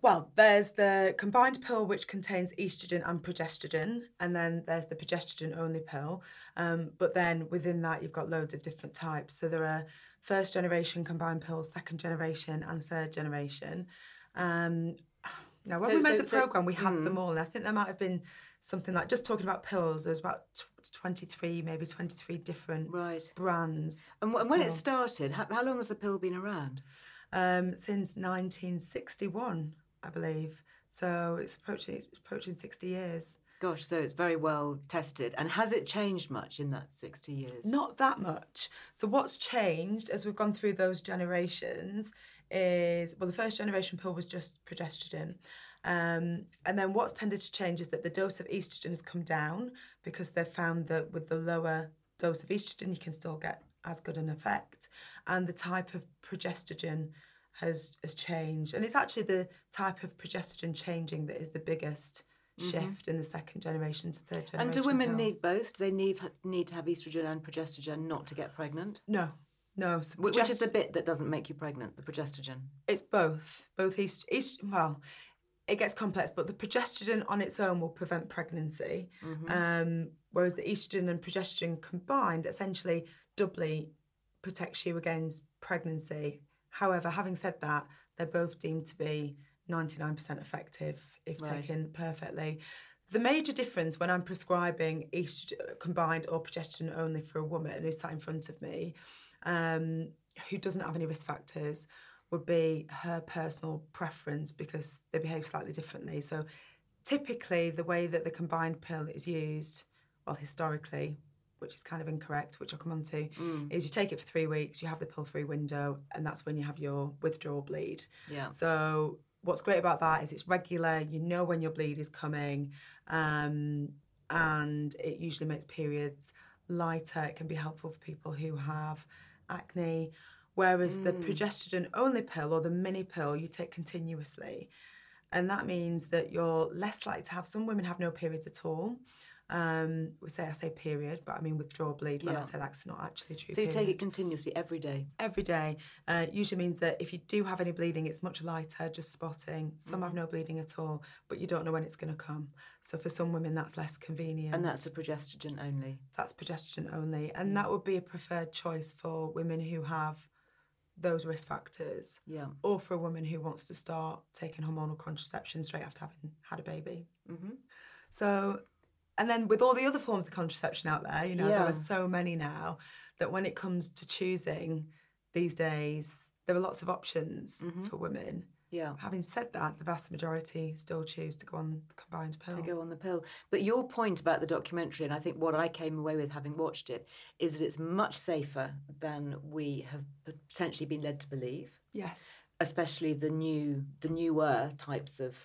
Well, there's the combined pill which contains estrogen and progesterone, and then there's the progesterone only pill. Um, but then within that, you've got loads of different types. So there are first generation combined pills, second generation, and third generation. Um, now, when So- we made so- the so- program, we had them all, and I think there might have been something like just talking about pills. There was about 23, maybe 23 different Right. brands And, wh- and when it started, how, how long has the pill been around? um, since 1961, I believe. So it's approaching it's approaching 60 years. Gosh, so it's very well tested. And has it changed much in that 60 years? Not that much. So what's changed as we've gone through those generations is well, the first generation pill was just progesterone. Um, and then what's tended to change is that the dose of estrogen has come down because they've found that with the lower dose of estrogen, you can still get as good an effect. And the type of progesterone has has changed. And it's actually the type of progesterone changing that is the biggest shift in the second generation to third generation. and do women pills. need both? Do they need, need to have estrogen and progesterone not to get pregnant? No, no. So Wh- Which is the bit that doesn't make you pregnant, the progesterone? It's both. Both east, east well, it gets complex, but the progesterone on its own will prevent pregnancy. Um, whereas the estrogen and progesterone combined essentially doubly protects you against pregnancy. However, having said that, they're both deemed to be 99% effective if Right. taken perfectly. The major difference when I'm prescribing estrogen combined or progesterone only for a woman who's sat in front of me, um, who doesn't have any risk factors, would be her personal preference because they behave slightly differently. So typically the way that the combined pill is used, well, historically, which is kind of incorrect, which I'll come on to, is you take it for three weeks, you have the pill free window, and that's when you have your withdrawal bleed. Yeah. So what's great about that is it's regular, you know when your bleed is coming, um, and it usually makes periods lighter. It can be helpful for people who have acne. Whereas the progesterone only pill or the mini pill you take continuously. And that means that you're less likely to have some women have no periods at all. Um, we say I say period, but I mean withdrawal bleed when I say that's not actually true. So you take it continuously every day? every day. Uh, usually means that if you do have any bleeding, it's much lighter, just spotting. Some have Mm-hmm. no bleeding at all, but you don't know when it's going to come. So for some women, that's less convenient. And that's a progesterone only? that's progesterone only, and that would be a preferred choice for women who have those risk factors, Yeah. or for a woman who wants to start taking hormonal contraception straight after having had a baby. Mm-hmm. So, and then with all the other forms of contraception out there, you know, there are so many now that when it comes to choosing these days, there are lots of options Mm-hmm. for women. Yeah. Having said that, the vast majority still choose to go on the combined pill. to go on the pill. But your point about the documentary, and I think what I came away with having watched it, is that it's much safer than we have potentially been led to believe. Yes. Especially the new, the newer types of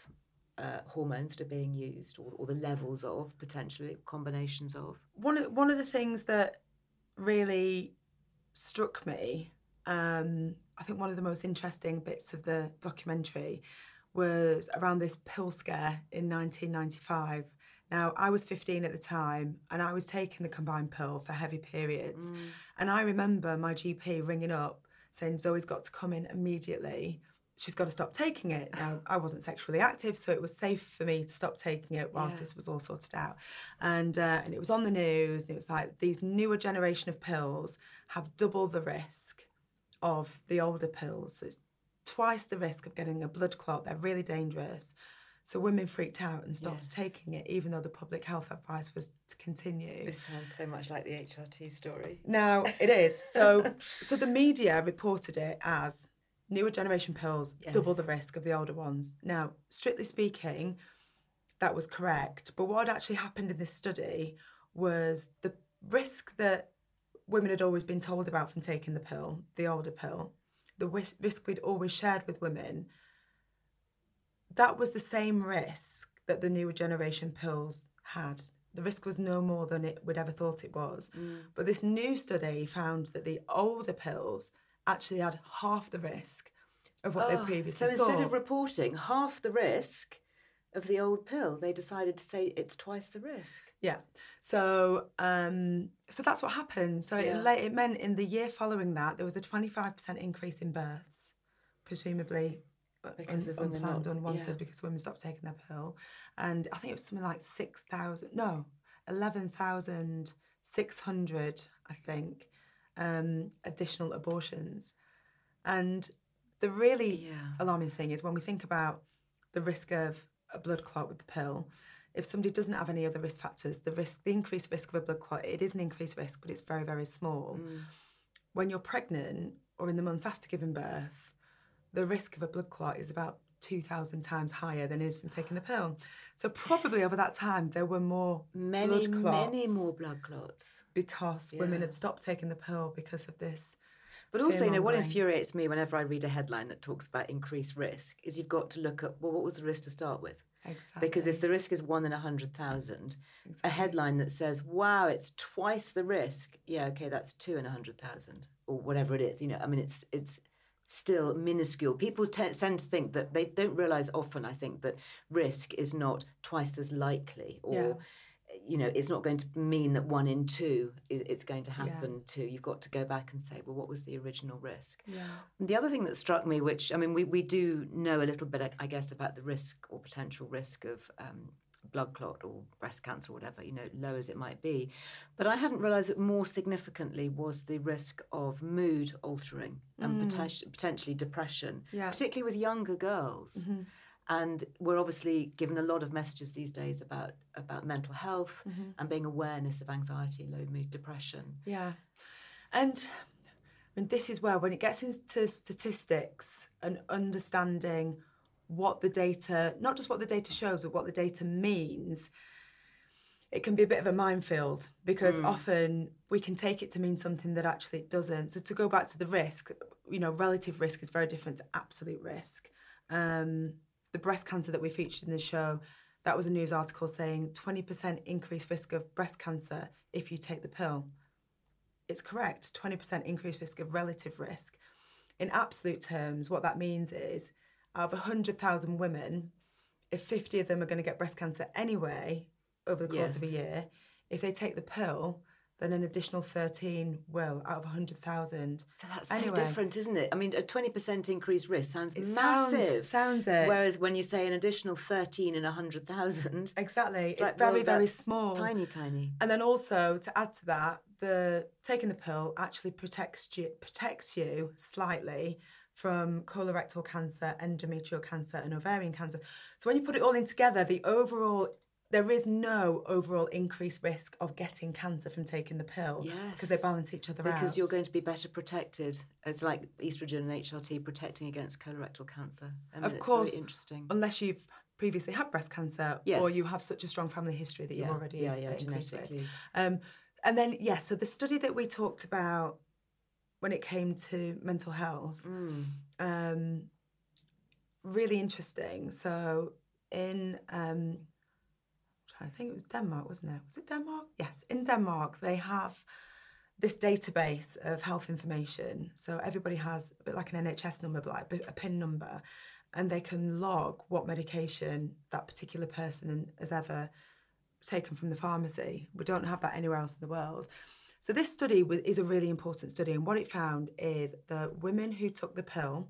uh, hormones that are being used, or, or the levels of potentially combinations of. One of one of the things that really struck me, um, I think one of the most interesting bits of the documentary was around this pill scare in 1995. Now, I was 15 at the time and I was taking the combined pill for heavy periods. And I remember my GP ringing up saying, Zoe's got to come in immediately. She's got to stop taking it. Now, I wasn't sexually active, so it was safe for me to stop taking it whilst Yeah. this was all sorted out. And, uh, and it was on the news, and it was like these newer generation of pills have double the risk of the older pills. So it's twice the risk of getting a blood clot. They're really dangerous. So women freaked out and stopped Yes. taking it, even though the public health advice was to continue. This sounds so much like the HRT story. Now it is. So so the media reported it as newer generation pills double the risk of the older ones. Now, strictly speaking, that was correct. But what had actually happened in this study was the risk that women had always been told about from taking the pill, the older pill, the risk we'd always shared with women, that was the same risk that the newer generation pills had. The risk was no more than it would ever thought it was. Mm. But this new study found that the older pills actually had half the risk of what they Oh, previously so thought. instead of reporting half the risk of the old pill, they decided to say it's twice the risk. Yeah. So um, so that's what happened. So Yeah. it, it meant in the year following that there was a 25% increase in births, presumably uh, Because un- of women unplanned, not- unwanted, yeah. because women stopped taking their pill. And I think it was something like 6,000, no, 11,600, I think, um, additional abortions. And the really Yeah. alarming thing is when we think about the risk of a blood clot with the pill, if somebody doesn't have any other risk factors, the risk, the increased risk of a blood clot, it is an increased risk, but it's very, very small. When you're pregnant or in the months after giving birth, the risk of a blood clot is about 2,000 times higher than it is from taking the pill. So probably over that time, there were more Many, blood clots many more blood clots. because women had stopped taking the pill because of this. But also, you know, what infuriates me whenever I read a headline that talks about increased risk is you've got to look at, well, what was the risk to start with? Exactly. Because if the risk is one in a hundred thousand, a headline that says, "Wow, it's twice the risk," yeah, okay, that's two in a hundred thousand or whatever it is. You know, I mean, it's it's still minuscule. People te- tend to think that they don't realize often. I think that risk is not twice as likely, or Yeah. you know, it's not going to mean that one in two it's going to happen to. You've got to go back and say, well, what was the original risk? Yeah. The other thing that struck me, which I mean, we, we do know a little bit, I- I guess, about the risk or potential risk of um, blood clot or breast cancer or whatever, you know, low as it might be. But I hadn't realised that more significantly was the risk of mood altering and mm. poten- potentially depression, Yeah. particularly with younger girls. Mm-hmm. And we're obviously given a lot of messages these days about about mental health mm-hmm. and being awareness of anxiety, low mood, depression. Yeah. And I mean, this is where, when it gets into statistics and understanding what the data, not just what the data shows, but what the data means, it can be a bit of a minefield because often we can take it to mean something that actually it doesn't. So to go back to the risk, you know, relative risk is very different to absolute risk. Um, the breast cancer that we featured in the show, that was a news article saying 20% increased risk of breast cancer if you take the pill. It's correct, 20% increased risk of relative risk. In absolute terms, what that means is out of 100,000 women, if 50 of them are going to get breast cancer anyway over the course of a year, if they take the pill, then an additional 13 will out of 100,000. So that's so Anyway. different, isn't it? I mean, a 20% increased risk sounds It sounds- massive. sounds it. Whereas when you say an additional 13 in 100,000, Exactly. It's, like, very, well, very small. Tiny, tiny. And then also to add to that, the taking the pill actually protects you protects you slightly from colorectal cancer, endometrial cancer, and ovarian cancer. So when you put it all in together, the overall there is no overall increased risk of getting cancer from taking the pill yes. because they balance each other out. Because you're going to be better protected. It's like estrogen and HRT protecting against colorectal cancer. I mean, of course, interesting. unless you've previously had breast cancer or you have such a strong family history that you've Yeah, already yeah, yeah, increased risk. genetically. Um, and then, yeah, so the study that we talked about when it came to mental health, Mm. um, really interesting. So in, um, I'm trying to think, it was Denmark, wasn't it? Was it Denmark? Yes, in Denmark, they have this database of health information. So everybody has a bit like an NHS number, but like a a PIN number, and they can log what medication that particular person has ever taken from the pharmacy. We don't have that anywhere else in the world. So this study wa- is a really important study, and what it found is that women who took the pill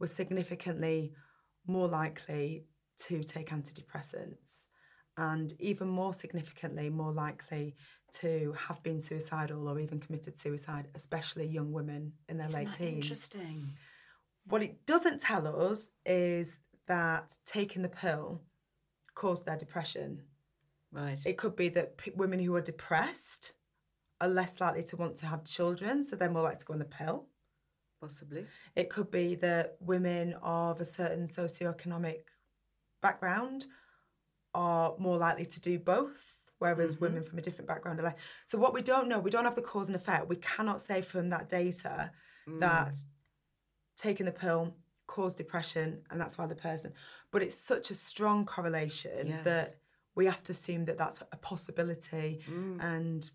were significantly more likely to take antidepressants and even more significantly more likely to have been suicidal or even committed suicide, especially young women in their Isn't late teens. interesting? What it doesn't tell us is that taking the pill caused their depression. Right. It could be that p- women who are depressed are less likely to want to have children, so they're more likely to go on the pill. Possibly. It could be that women of a certain socioeconomic background are more likely to do both, whereas Mm-hmm. women from a different background are less. So, what we don't know, we don't have the cause and effect. We cannot say from that data that Mm. taking the pill caused depression and that's why the person. But it's such a strong correlation Yes. that we have to assume that that's a possibility Mm. and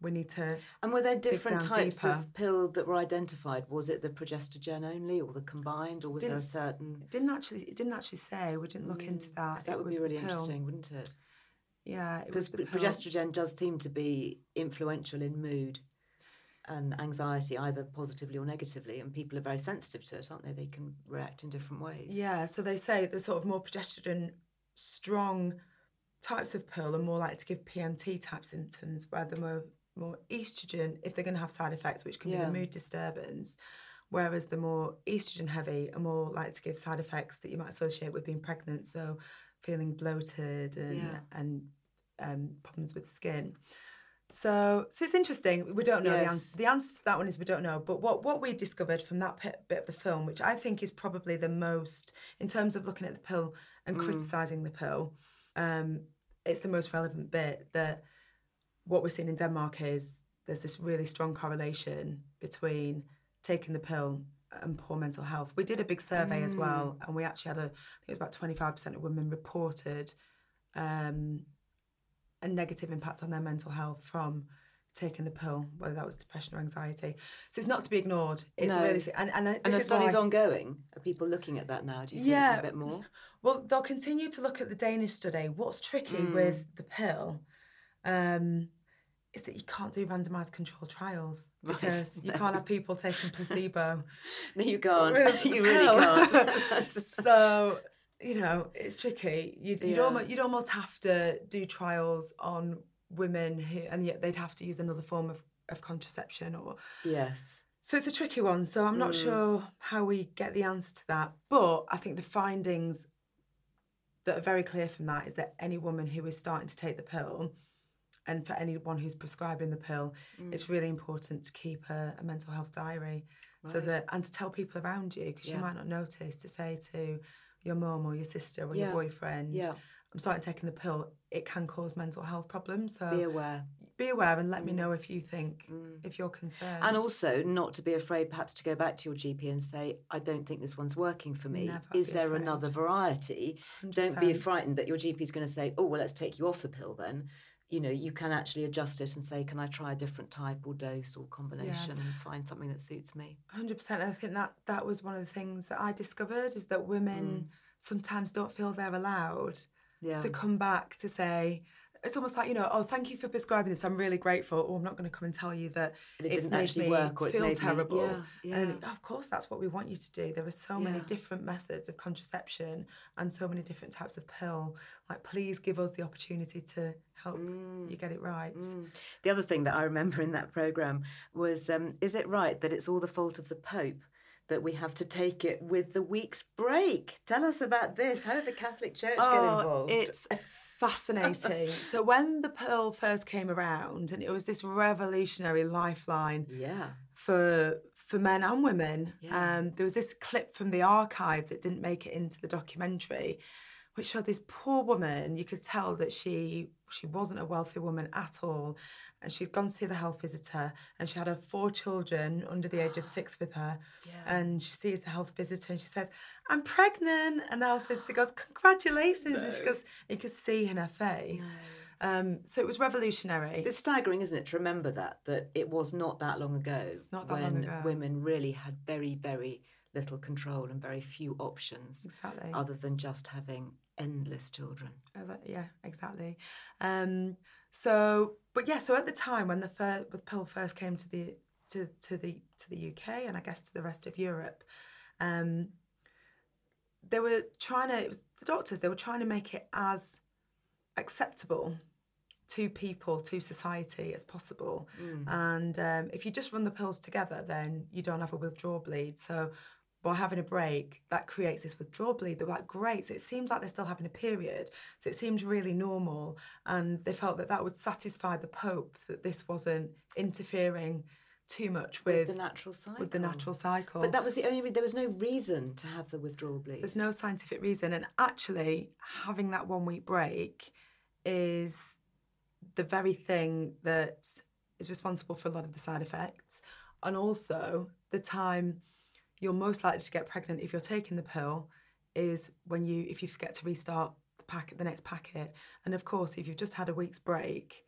we need to. And were there different types deeper. of pill that were identified? Was it the progestogen only, or the combined, or was there a Didn't certain? It didn't actually. It didn't actually say. We didn't look into mm, that. that It would was be really interesting, wouldn't it? Yeah, it Because was the pill. progestogen does seem to be influential in mood and anxiety, either positively or negatively, and people are very sensitive to it, aren't they? They can react in different ways. Yeah, so they say the sort of more progesterone strong types of pill are more likely to give PMT type symptoms, where the more more estrogen, if they're going to have side effects, which can be the mood disturbance, whereas the more estrogen heavy are more likely to give side effects that you might associate with being pregnant, so feeling bloated and Yeah. and um, problems with skin. So, so it's interesting. We don't know the answer. The answer to that one is we don't know. But what what we discovered from that bit, bit of the film, which I think is probably the most in terms of looking at the pill and criticizing the pill, um, it's the most relevant bit. That what we're seeing in Denmark is there's this really strong correlation between taking the pill and poor mental health. We did a big survey as well, and we actually had a, I think it was about 25% of women reported um, a negative impact on their mental health from taking the pill, whether that was depression or anxiety. So it's not to be ignored. It's No. really, and, and, And the study's why- ongoing. Are people looking at that now? Do you think a bit more? Well, they'll continue to look at the Danish study. What's tricky Mm. with the pill um, is that you can't do randomized controlled trials Right. because you can't have people taking placebo. No, you can't. you really can't. so you know it's tricky. You'd, you'd Yeah. almost you'd almost have to do trials on women who, and yet they'd have to use another form of, of contraception or yes. so it's a tricky one. So I'm not mm. sure how we get the answer to that. But I think the findings that are very clear from that is that any woman who is starting to take the pill, and for anyone who's prescribing the pill, mm. it's really important to keep a, a mental health diary, so that and to tell people around you because Yeah. you might not notice to say to your mum or your sister or your boyfriend, Yeah. I'm starting taking the pill. It can cause mental health problems. So Be aware. be aware and let me mm. know if you think mm. if you're concerned. And also, not to be afraid, perhaps to go back to your GP and say, I don't think this one's working for me. Never Is there afraid. another variety? Don't be frightened that your GP is going to say, oh, well, let's take you off the pill then. You know, you can actually adjust it and say, can I try a different type or dose or combination and find something that suits me? Hundred percent. I think that that was one of the things that I discovered is that women mm. sometimes don't feel they're allowed Yeah. to come back to say, it's almost like you know, oh, thank you for prescribing this. I'm really grateful. Or I'm not going to come and tell you that it it's didn't made actually me work or feel made me- terrible. yeah, yeah. And of course, that's what we want you to do. There are so many Yeah. different methods of contraception and so many different types of pill. Like, please give us the opportunity to help Mm. you get it right. The other thing that I remember in that program was um, is it right that it's all the fault of the Pope that we have to take it with the week's break? Tell us about this. How did the Catholic Church get involved? Oh, It's fascinating. so when the pearl first came around, and it was this revolutionary lifeline yeah. for for men and women. Yeah. Um, there was this clip from the archive that didn't make it into the documentary, which showed this poor woman. You could tell that she she wasn't a wealthy woman at all, and she'd gone to see the health visitor, and she had her four children under the age of six with her, and she sees the health visitor, and she says, "I'm pregnant," and the health visitor goes, "Congratulations!" And she goes, you could see in her face. Um, so it was revolutionary. It's staggering, isn't it, to remember that that it was not that long ago that when long ago. women really had very, very little control and very few options Exactly. other than just having endless children. Uh, yeah, exactly. Um, so, but yeah, so at the time when the fir- the pill first came to the to to the to the UK and I guess to the rest of Europe, um, they were trying to. It was the doctors. They were trying to make it as acceptable to people, to society as possible. And um, if you just run the pills together, then you don't have a withdrawal bleed. So by having a break, that creates this withdrawal bleed. They were like, great. So it seems like they're still having a period. So it seemed really normal. And they felt that that would satisfy the Pope that this wasn't interfering too much with, the natural cycle. With the natural cycle. But that was the only. Re- there was no reason to have the withdrawal bleed. There's no scientific reason. And actually, having that one week break is the very thing that is responsible for a lot of the side effects. And also, the time you're most likely to get pregnant if you're taking the pill is when you, if you forget to restart the packet, the next packet. And of course, if you've just had a week's break,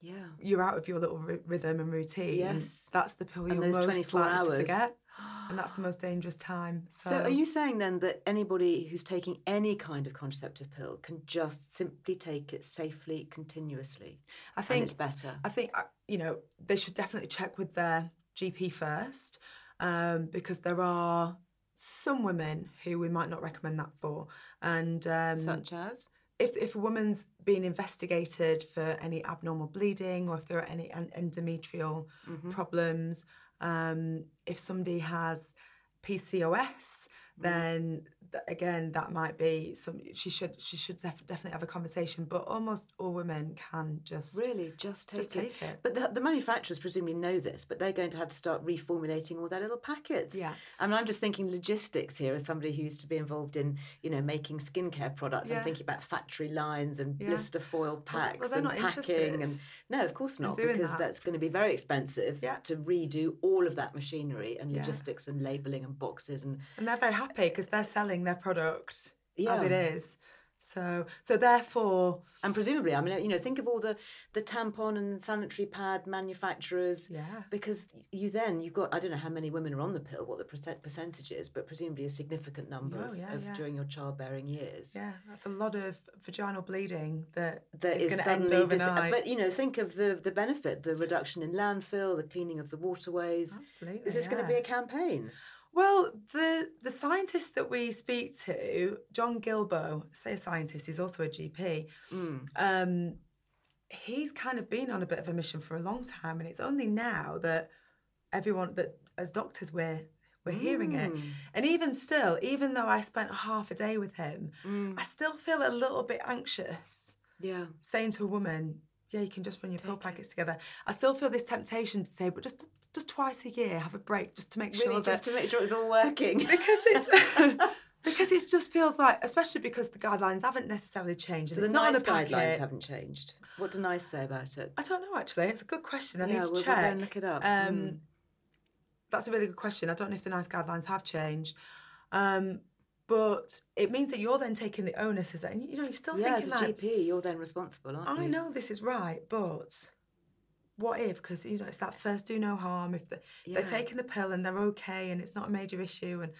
yeah. you're out of your little ry- rhythm and routine. Yes. That's the pill you're most 24 likely to forget. And that's the most dangerous time. So, So, are you saying then that anybody who's taking any kind of contraceptive pill can just simply take it safely, continuously? I think it's better. I think uh, you know they should definitely check with their GP first, um, because there are some women who we might not recommend that for, and um, Such as? if if a woman's being investigated for any abnormal bleeding or if there are any en- endometrial Mm-hmm. problems, um, if somebody has PCOS, Mm. then th- again that might be some. She should she should def- definitely have a conversation. But almost all women can just Really, just take Just it. take it. But the, the manufacturers presumably know this, but they're going to have to start reformulating all their little packets. Yeah. I mean, I'm just thinking logistics here as somebody who used to be involved in, you know, making skincare products. I'm thinking about factory lines and Yeah. blister foil well, packs they're and not packing. And no, of course not, because that. that's going to be very expensive Yeah. to redo all of that machinery and Yeah. logistics and labeling and boxes and and they're very happy because they're selling their product as it is. So so therefore, And presumably, I mean, you know, think of all the the tampon and sanitary pad manufacturers. Yeah. Because you then you've got I don't know how many women are on the pill, what the percent percentage is, but presumably a significant number Oh, yeah, of yeah. during your childbearing years. yeah, that's a lot of vaginal bleeding that That is is suddenly, dis- but you know, think of the the benefit, the reduction in landfill, the cleaning of the waterways. Absolutely, Is this going to be a campaign? Well, the the scientist that we speak to, John Guillebaud, say a scientist, he's also a GP. Mm. Um, he's kind of been on a bit of a mission for a long time, and it's only now that everyone that as doctors we're we're hearing it. Mm. And even still, even though I spent half a day with him, Mm. I still feel a little bit anxious Yeah. saying to a woman, "Yeah, you can just run your pill packets together." I still feel this temptation to say, "But just just twice a year, have a break, just to make Really, sure just that to make sure it's all working. because it's because it just feels like, especially because the guidelines haven't necessarily changed. so and the it's not on NICE a packet. guidelines haven't changed. What do NICE say about it? I don't know actually. It's a good question. I Yeah, need to we'll- we'll go check. and look it up. Um, Mm. That's a really good question. I don't know if the NICE guidelines have changed. Um, but it means that you're then taking the onus as and you know you're still Yeah, as thinking a like GP, you're then responsible, aren't you? I know this is right, but what if? Because you know it's that first do no harm. If the, Yeah. they're taking the pill and they're okay and it's not a major issue, and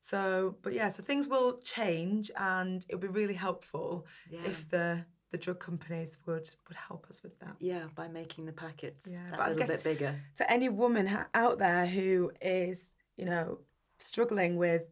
so but yeah, so things will change and it'll be really helpful Yeah. if the the drug companies would would help us with that. Yeah, by making the packets Yeah, that little bit bigger. To any woman out there who is, you know, struggling with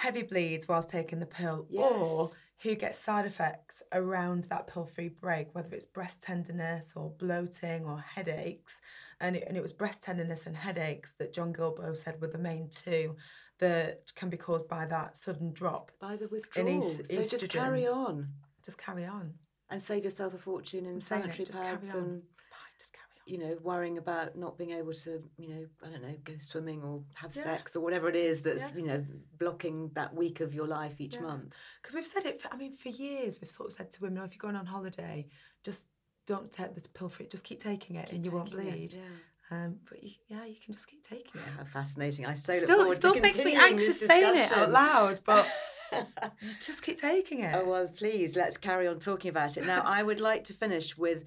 heavy bleeds whilst taking the pill, or who gets side effects around that pill-free break, whether it's breast tenderness or bloating or headaches, and it, and it was breast tenderness and headaches that John Guillebaud said were the main two that can be caused by that sudden drop. By the in withdrawal. es- so just carry on Just carry on. and save yourself a fortune in I'm it, sanitary just carry pads on. and fine, just carry on. You know, worrying about not being able to, you know, I don't know, go swimming or have Yeah. sex or whatever it is that's, Yeah. you know, blocking that week of your life each Yeah. month. Because we've said it, for, I mean, for years, we've sort of said to women, oh, if you're going on holiday, just don't take the pill for it, just keep taking it and you won't it, bleed. Um, but you, yeah, you can just keep taking it. How fascinating. I so look Still, it still makes me anxious saying it out loud, but just keep taking it. Oh, well, please, let's carry on talking about it. Now, I would like to finish with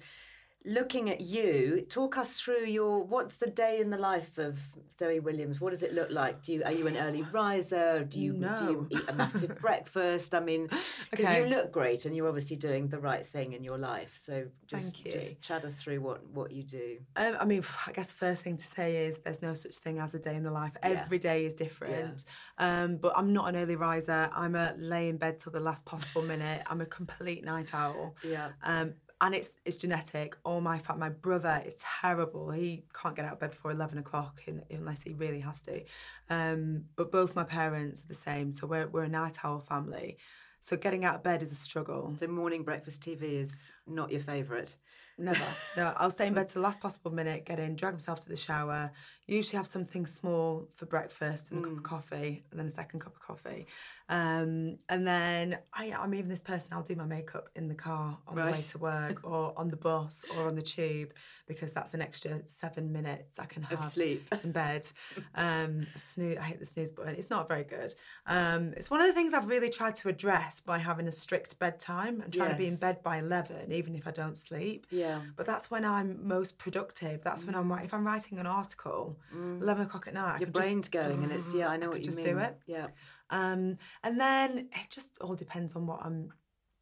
looking at you. Talk us through your what's the day in the life of Zoe Williams? What does it look like? Do you are you an early riser? Do you do you eat a massive breakfast? I mean, because Okay. you look great and you're obviously doing the right thing in your life. So just just chat us through what what you do. Um, I mean, I guess first thing to say is there's no such thing as a day in the life. Every day is different. Um, but I'm not an early riser. I'm a lay in bed till the last possible minute. I'm a complete night owl. Yeah. Um, and it's it's genetic. All my fa- my brother is terrible. He can't get out of bed before eleven o'clock in, unless he really has to. Um, but both my parents are the same. So we're we're a night owl family. So getting out of bed is a struggle. So morning breakfast TV is not your favourite. Never. No, I'll stay in bed to the last possible minute, get in, drag myself to the shower, usually have something small for breakfast and a cup of coffee, and then a second cup of coffee. Um, and then I, I'm even this person, I'll do my makeup in the car on the way to work or on the bus or on the tube because that's an extra seven minutes I can have sleep. in bed. Um, snooze, I hate the snooze button. It's not very good. Um, it's one of the things I've really tried to address by having a strict bedtime and trying to be in bed by 11, even if I don't sleep. Yeah. But that's when I'm most productive. That's when I'm writing. If I'm writing an article, eleven o'clock at night, Your could just- brain's going and it's yeah, I know I what you just mean. do it. Yeah. Um, and then it just all depends on what I'm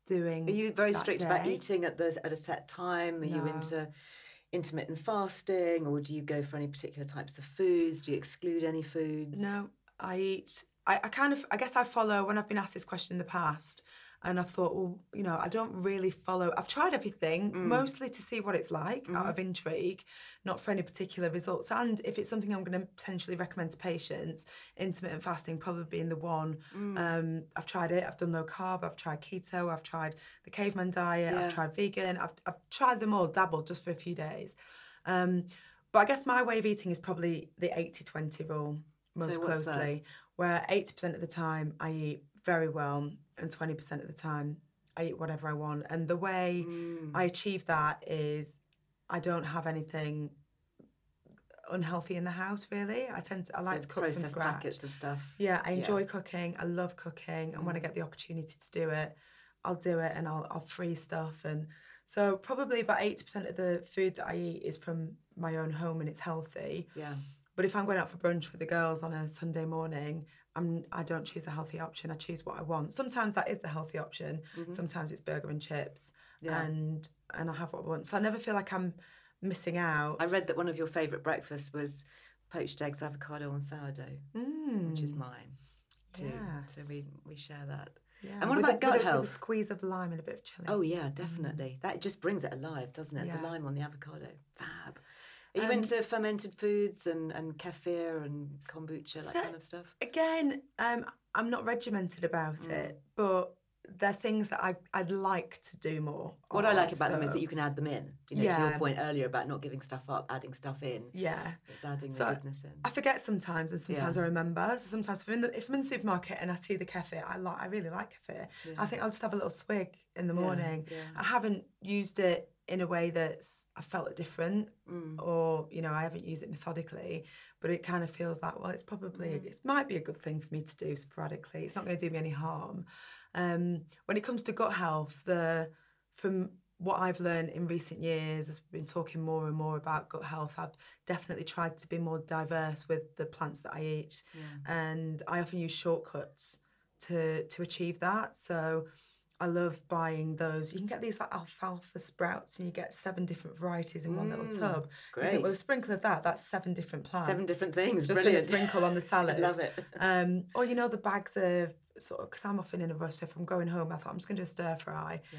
doing. Are you very strict about eating at the at a set time? Are you into intermittent fasting, or do you go for any particular types of foods? Do you exclude any foods? No, I eat. I, I kind of. I guess I follow when I've been asked this question in the past, and I've thought, well, you know, I don't really follow. I've tried everything mostly to see what it's like out of intrigue, not for any particular results. And if it's something I'm going to potentially recommend to patients, intermittent fasting probably being the one. Um, I've tried it. I've done low carb. I've tried keto. I've tried the caveman diet. Yeah. I've tried vegan. I've, I've tried them all, dabbled just for a few days. Um, but I guess my way of eating is probably the 80-20 rule most that? closely, where 80% of the time I eat very well and 20% of the time I eat whatever I want. And the way Mm. I achieve that is I don't have anything unhealthy in the house really. I tend to I like So to cook from scratch. packets of stuff. Yeah, I Yeah. enjoy cooking. I love cooking, and when I get the opportunity to do it, I'll do it, and I'll I'll freeze stuff. And so probably about eighty percent of the food that I eat is from my own home, and it's healthy. Yeah. But if I'm going out for brunch with the girls on a Sunday morning, I'm I don't choose a healthy option. I choose what I want. Sometimes that is the healthy option. Sometimes it's burger and chips, Mm-hmm. Yeah. and and I have what I want. So I never feel like I'm missing out. I read that one of your favourite breakfasts was poached eggs, avocado, and sourdough, which is mine too. So we we share that. Yeah, And what with about a, gut with a, health? With a squeeze of lime and a bit of chili. Oh yeah, definitely. That just brings it alive, doesn't it? Yeah. The lime on the avocado, fab. Are you Um, into fermented foods and, and kefir and kombucha, that So- kind of stuff? Again, um, I'm not regimented about Mm. it, but they're things that I, I'd like to do more. What I like about them is that you can add them in. You know, to your point earlier about not giving stuff up, adding stuff in. Yeah. It's adding So the goodness in. I forget sometimes, and sometimes Yeah. I remember. So sometimes if I'm in the, if I'm in the supermarket and I see the kefir, I like I really like kefir. I think I'll just have a little swig in the morning. yeah. I haven't used it in a way that's I felt it different, Mm. or you know I haven't used it methodically. But it kind of feels like well, it's probably Mm. it might be a good thing for me to do sporadically. It's not going to do me any harm. Um, when it comes to gut health, the from what I've learned in recent years, as we've been talking more and more about gut health, I've definitely tried to be more diverse with the plants that I eat, and I often use shortcuts to to achieve that. So I love buying those. You can get these like alfalfa sprouts, and you get seven different varieties in one little tub. You think, great. well, a sprinkle of that, that's seven different plants. Seven different things. Just Brilliant. in a sprinkle on the salad. love it. Um, or you know the bags of sort of because I'm often in a rush. So if I'm going home, I thought I'm just going to do a stir fry. Yeah.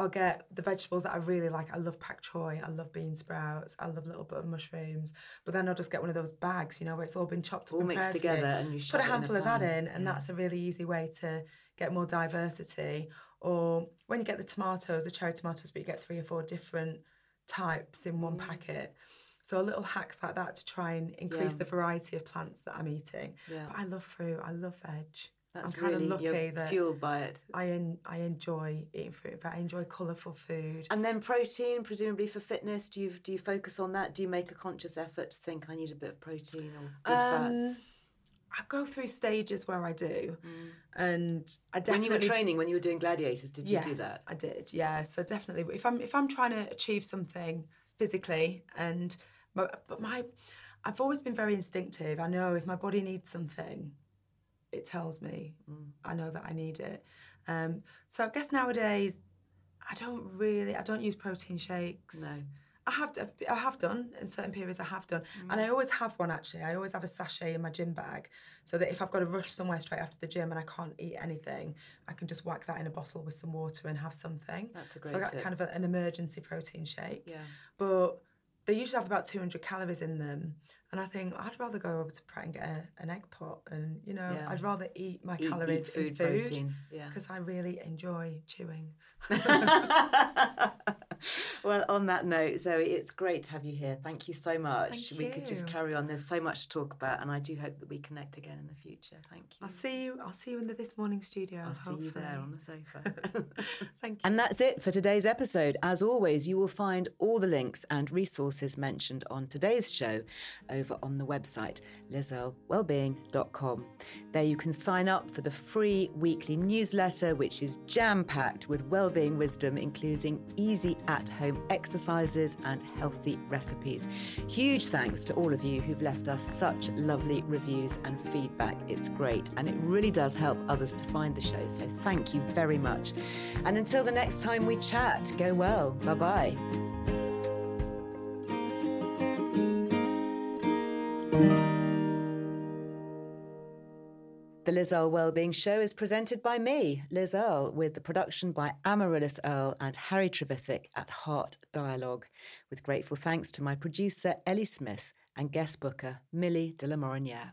I'll get the vegetables that I really like. I love pak choy. I love bean sprouts. I love little bit of mushrooms. But then I'll just get one of those bags, you know, where it's all been chopped up All and mixed prepared for you. together and you put a shove it in a handful of that in, and Yeah. that's a really easy way to get more diversity. Or when you get the tomatoes, the cherry tomatoes, but you get three or four different types in Mm. one packet. So little hacks like that to try and increase Yeah. the variety of plants that I'm eating. Yeah. But I love fruit. I love veg. That's I'm kind really of lucky that fueled by it. I en- I enjoy eating fruit, but I enjoy colourful food. And then protein, presumably for fitness, do you do you focus on that? Do you make a conscious effort to think I need a bit of protein or good fats? I go through stages where I do, and I definitely. When you were training, when you were doing gladiators, did you yes, do that? I did. Yeah, so definitely, if I'm if I'm trying to achieve something physically, and my, but my, I've always been very instinctive. I know if my body needs something, it tells me. Mm. I know that I need it. Um, so I guess nowadays, I don't really, I don't use protein shakes. No. I have, I have done in certain periods. I have done, and mm. I always have one actually. I always have a sachet in my gym bag, so that if I've got to rush somewhere straight after the gym and I can't eat anything, I can just whack that in a bottle with some water and have something. That's a So I great got tip. kind of a, an emergency protein shake. Yeah. But they usually have about 200 calories in them, and I think I'd rather go over to Pret and get a, an egg pot, and you know, Yeah. I'd rather eat my Eat- eat calories food, in food protein, yeah. because I really enjoy chewing. well, on that note, Zoe, it's great to have you here. Thank you so much. Thank we could just carry on. There's so much to talk about, and I do hope that we connect again in the future. Thank you. I'll see you. I'll see you in the this morning studio. I'll see you there on the sofa. Thank you. And that's it for today's episode. As always, you will find all the links and resources mentioned on today's show over on the website, lizearlewellbeing.com. There you can sign up for the free weekly newsletter, which is jam packed with wellbeing wisdom, including easy at home exercises and healthy recipes. Huge thanks to all of you who've left us such lovely reviews and feedback. It's great and it really does help others to find the show. So thank you very much. And until the next time we chat, go well. Bye bye. The Liz Earle Wellbeing Show is presented by me, Liz Earle, with the production by Amaryllis Earle and Harry Trevithick at Heart Dialogue, with grateful thanks to my producer Ellie Smith and guest booker Millie de la Moriniere.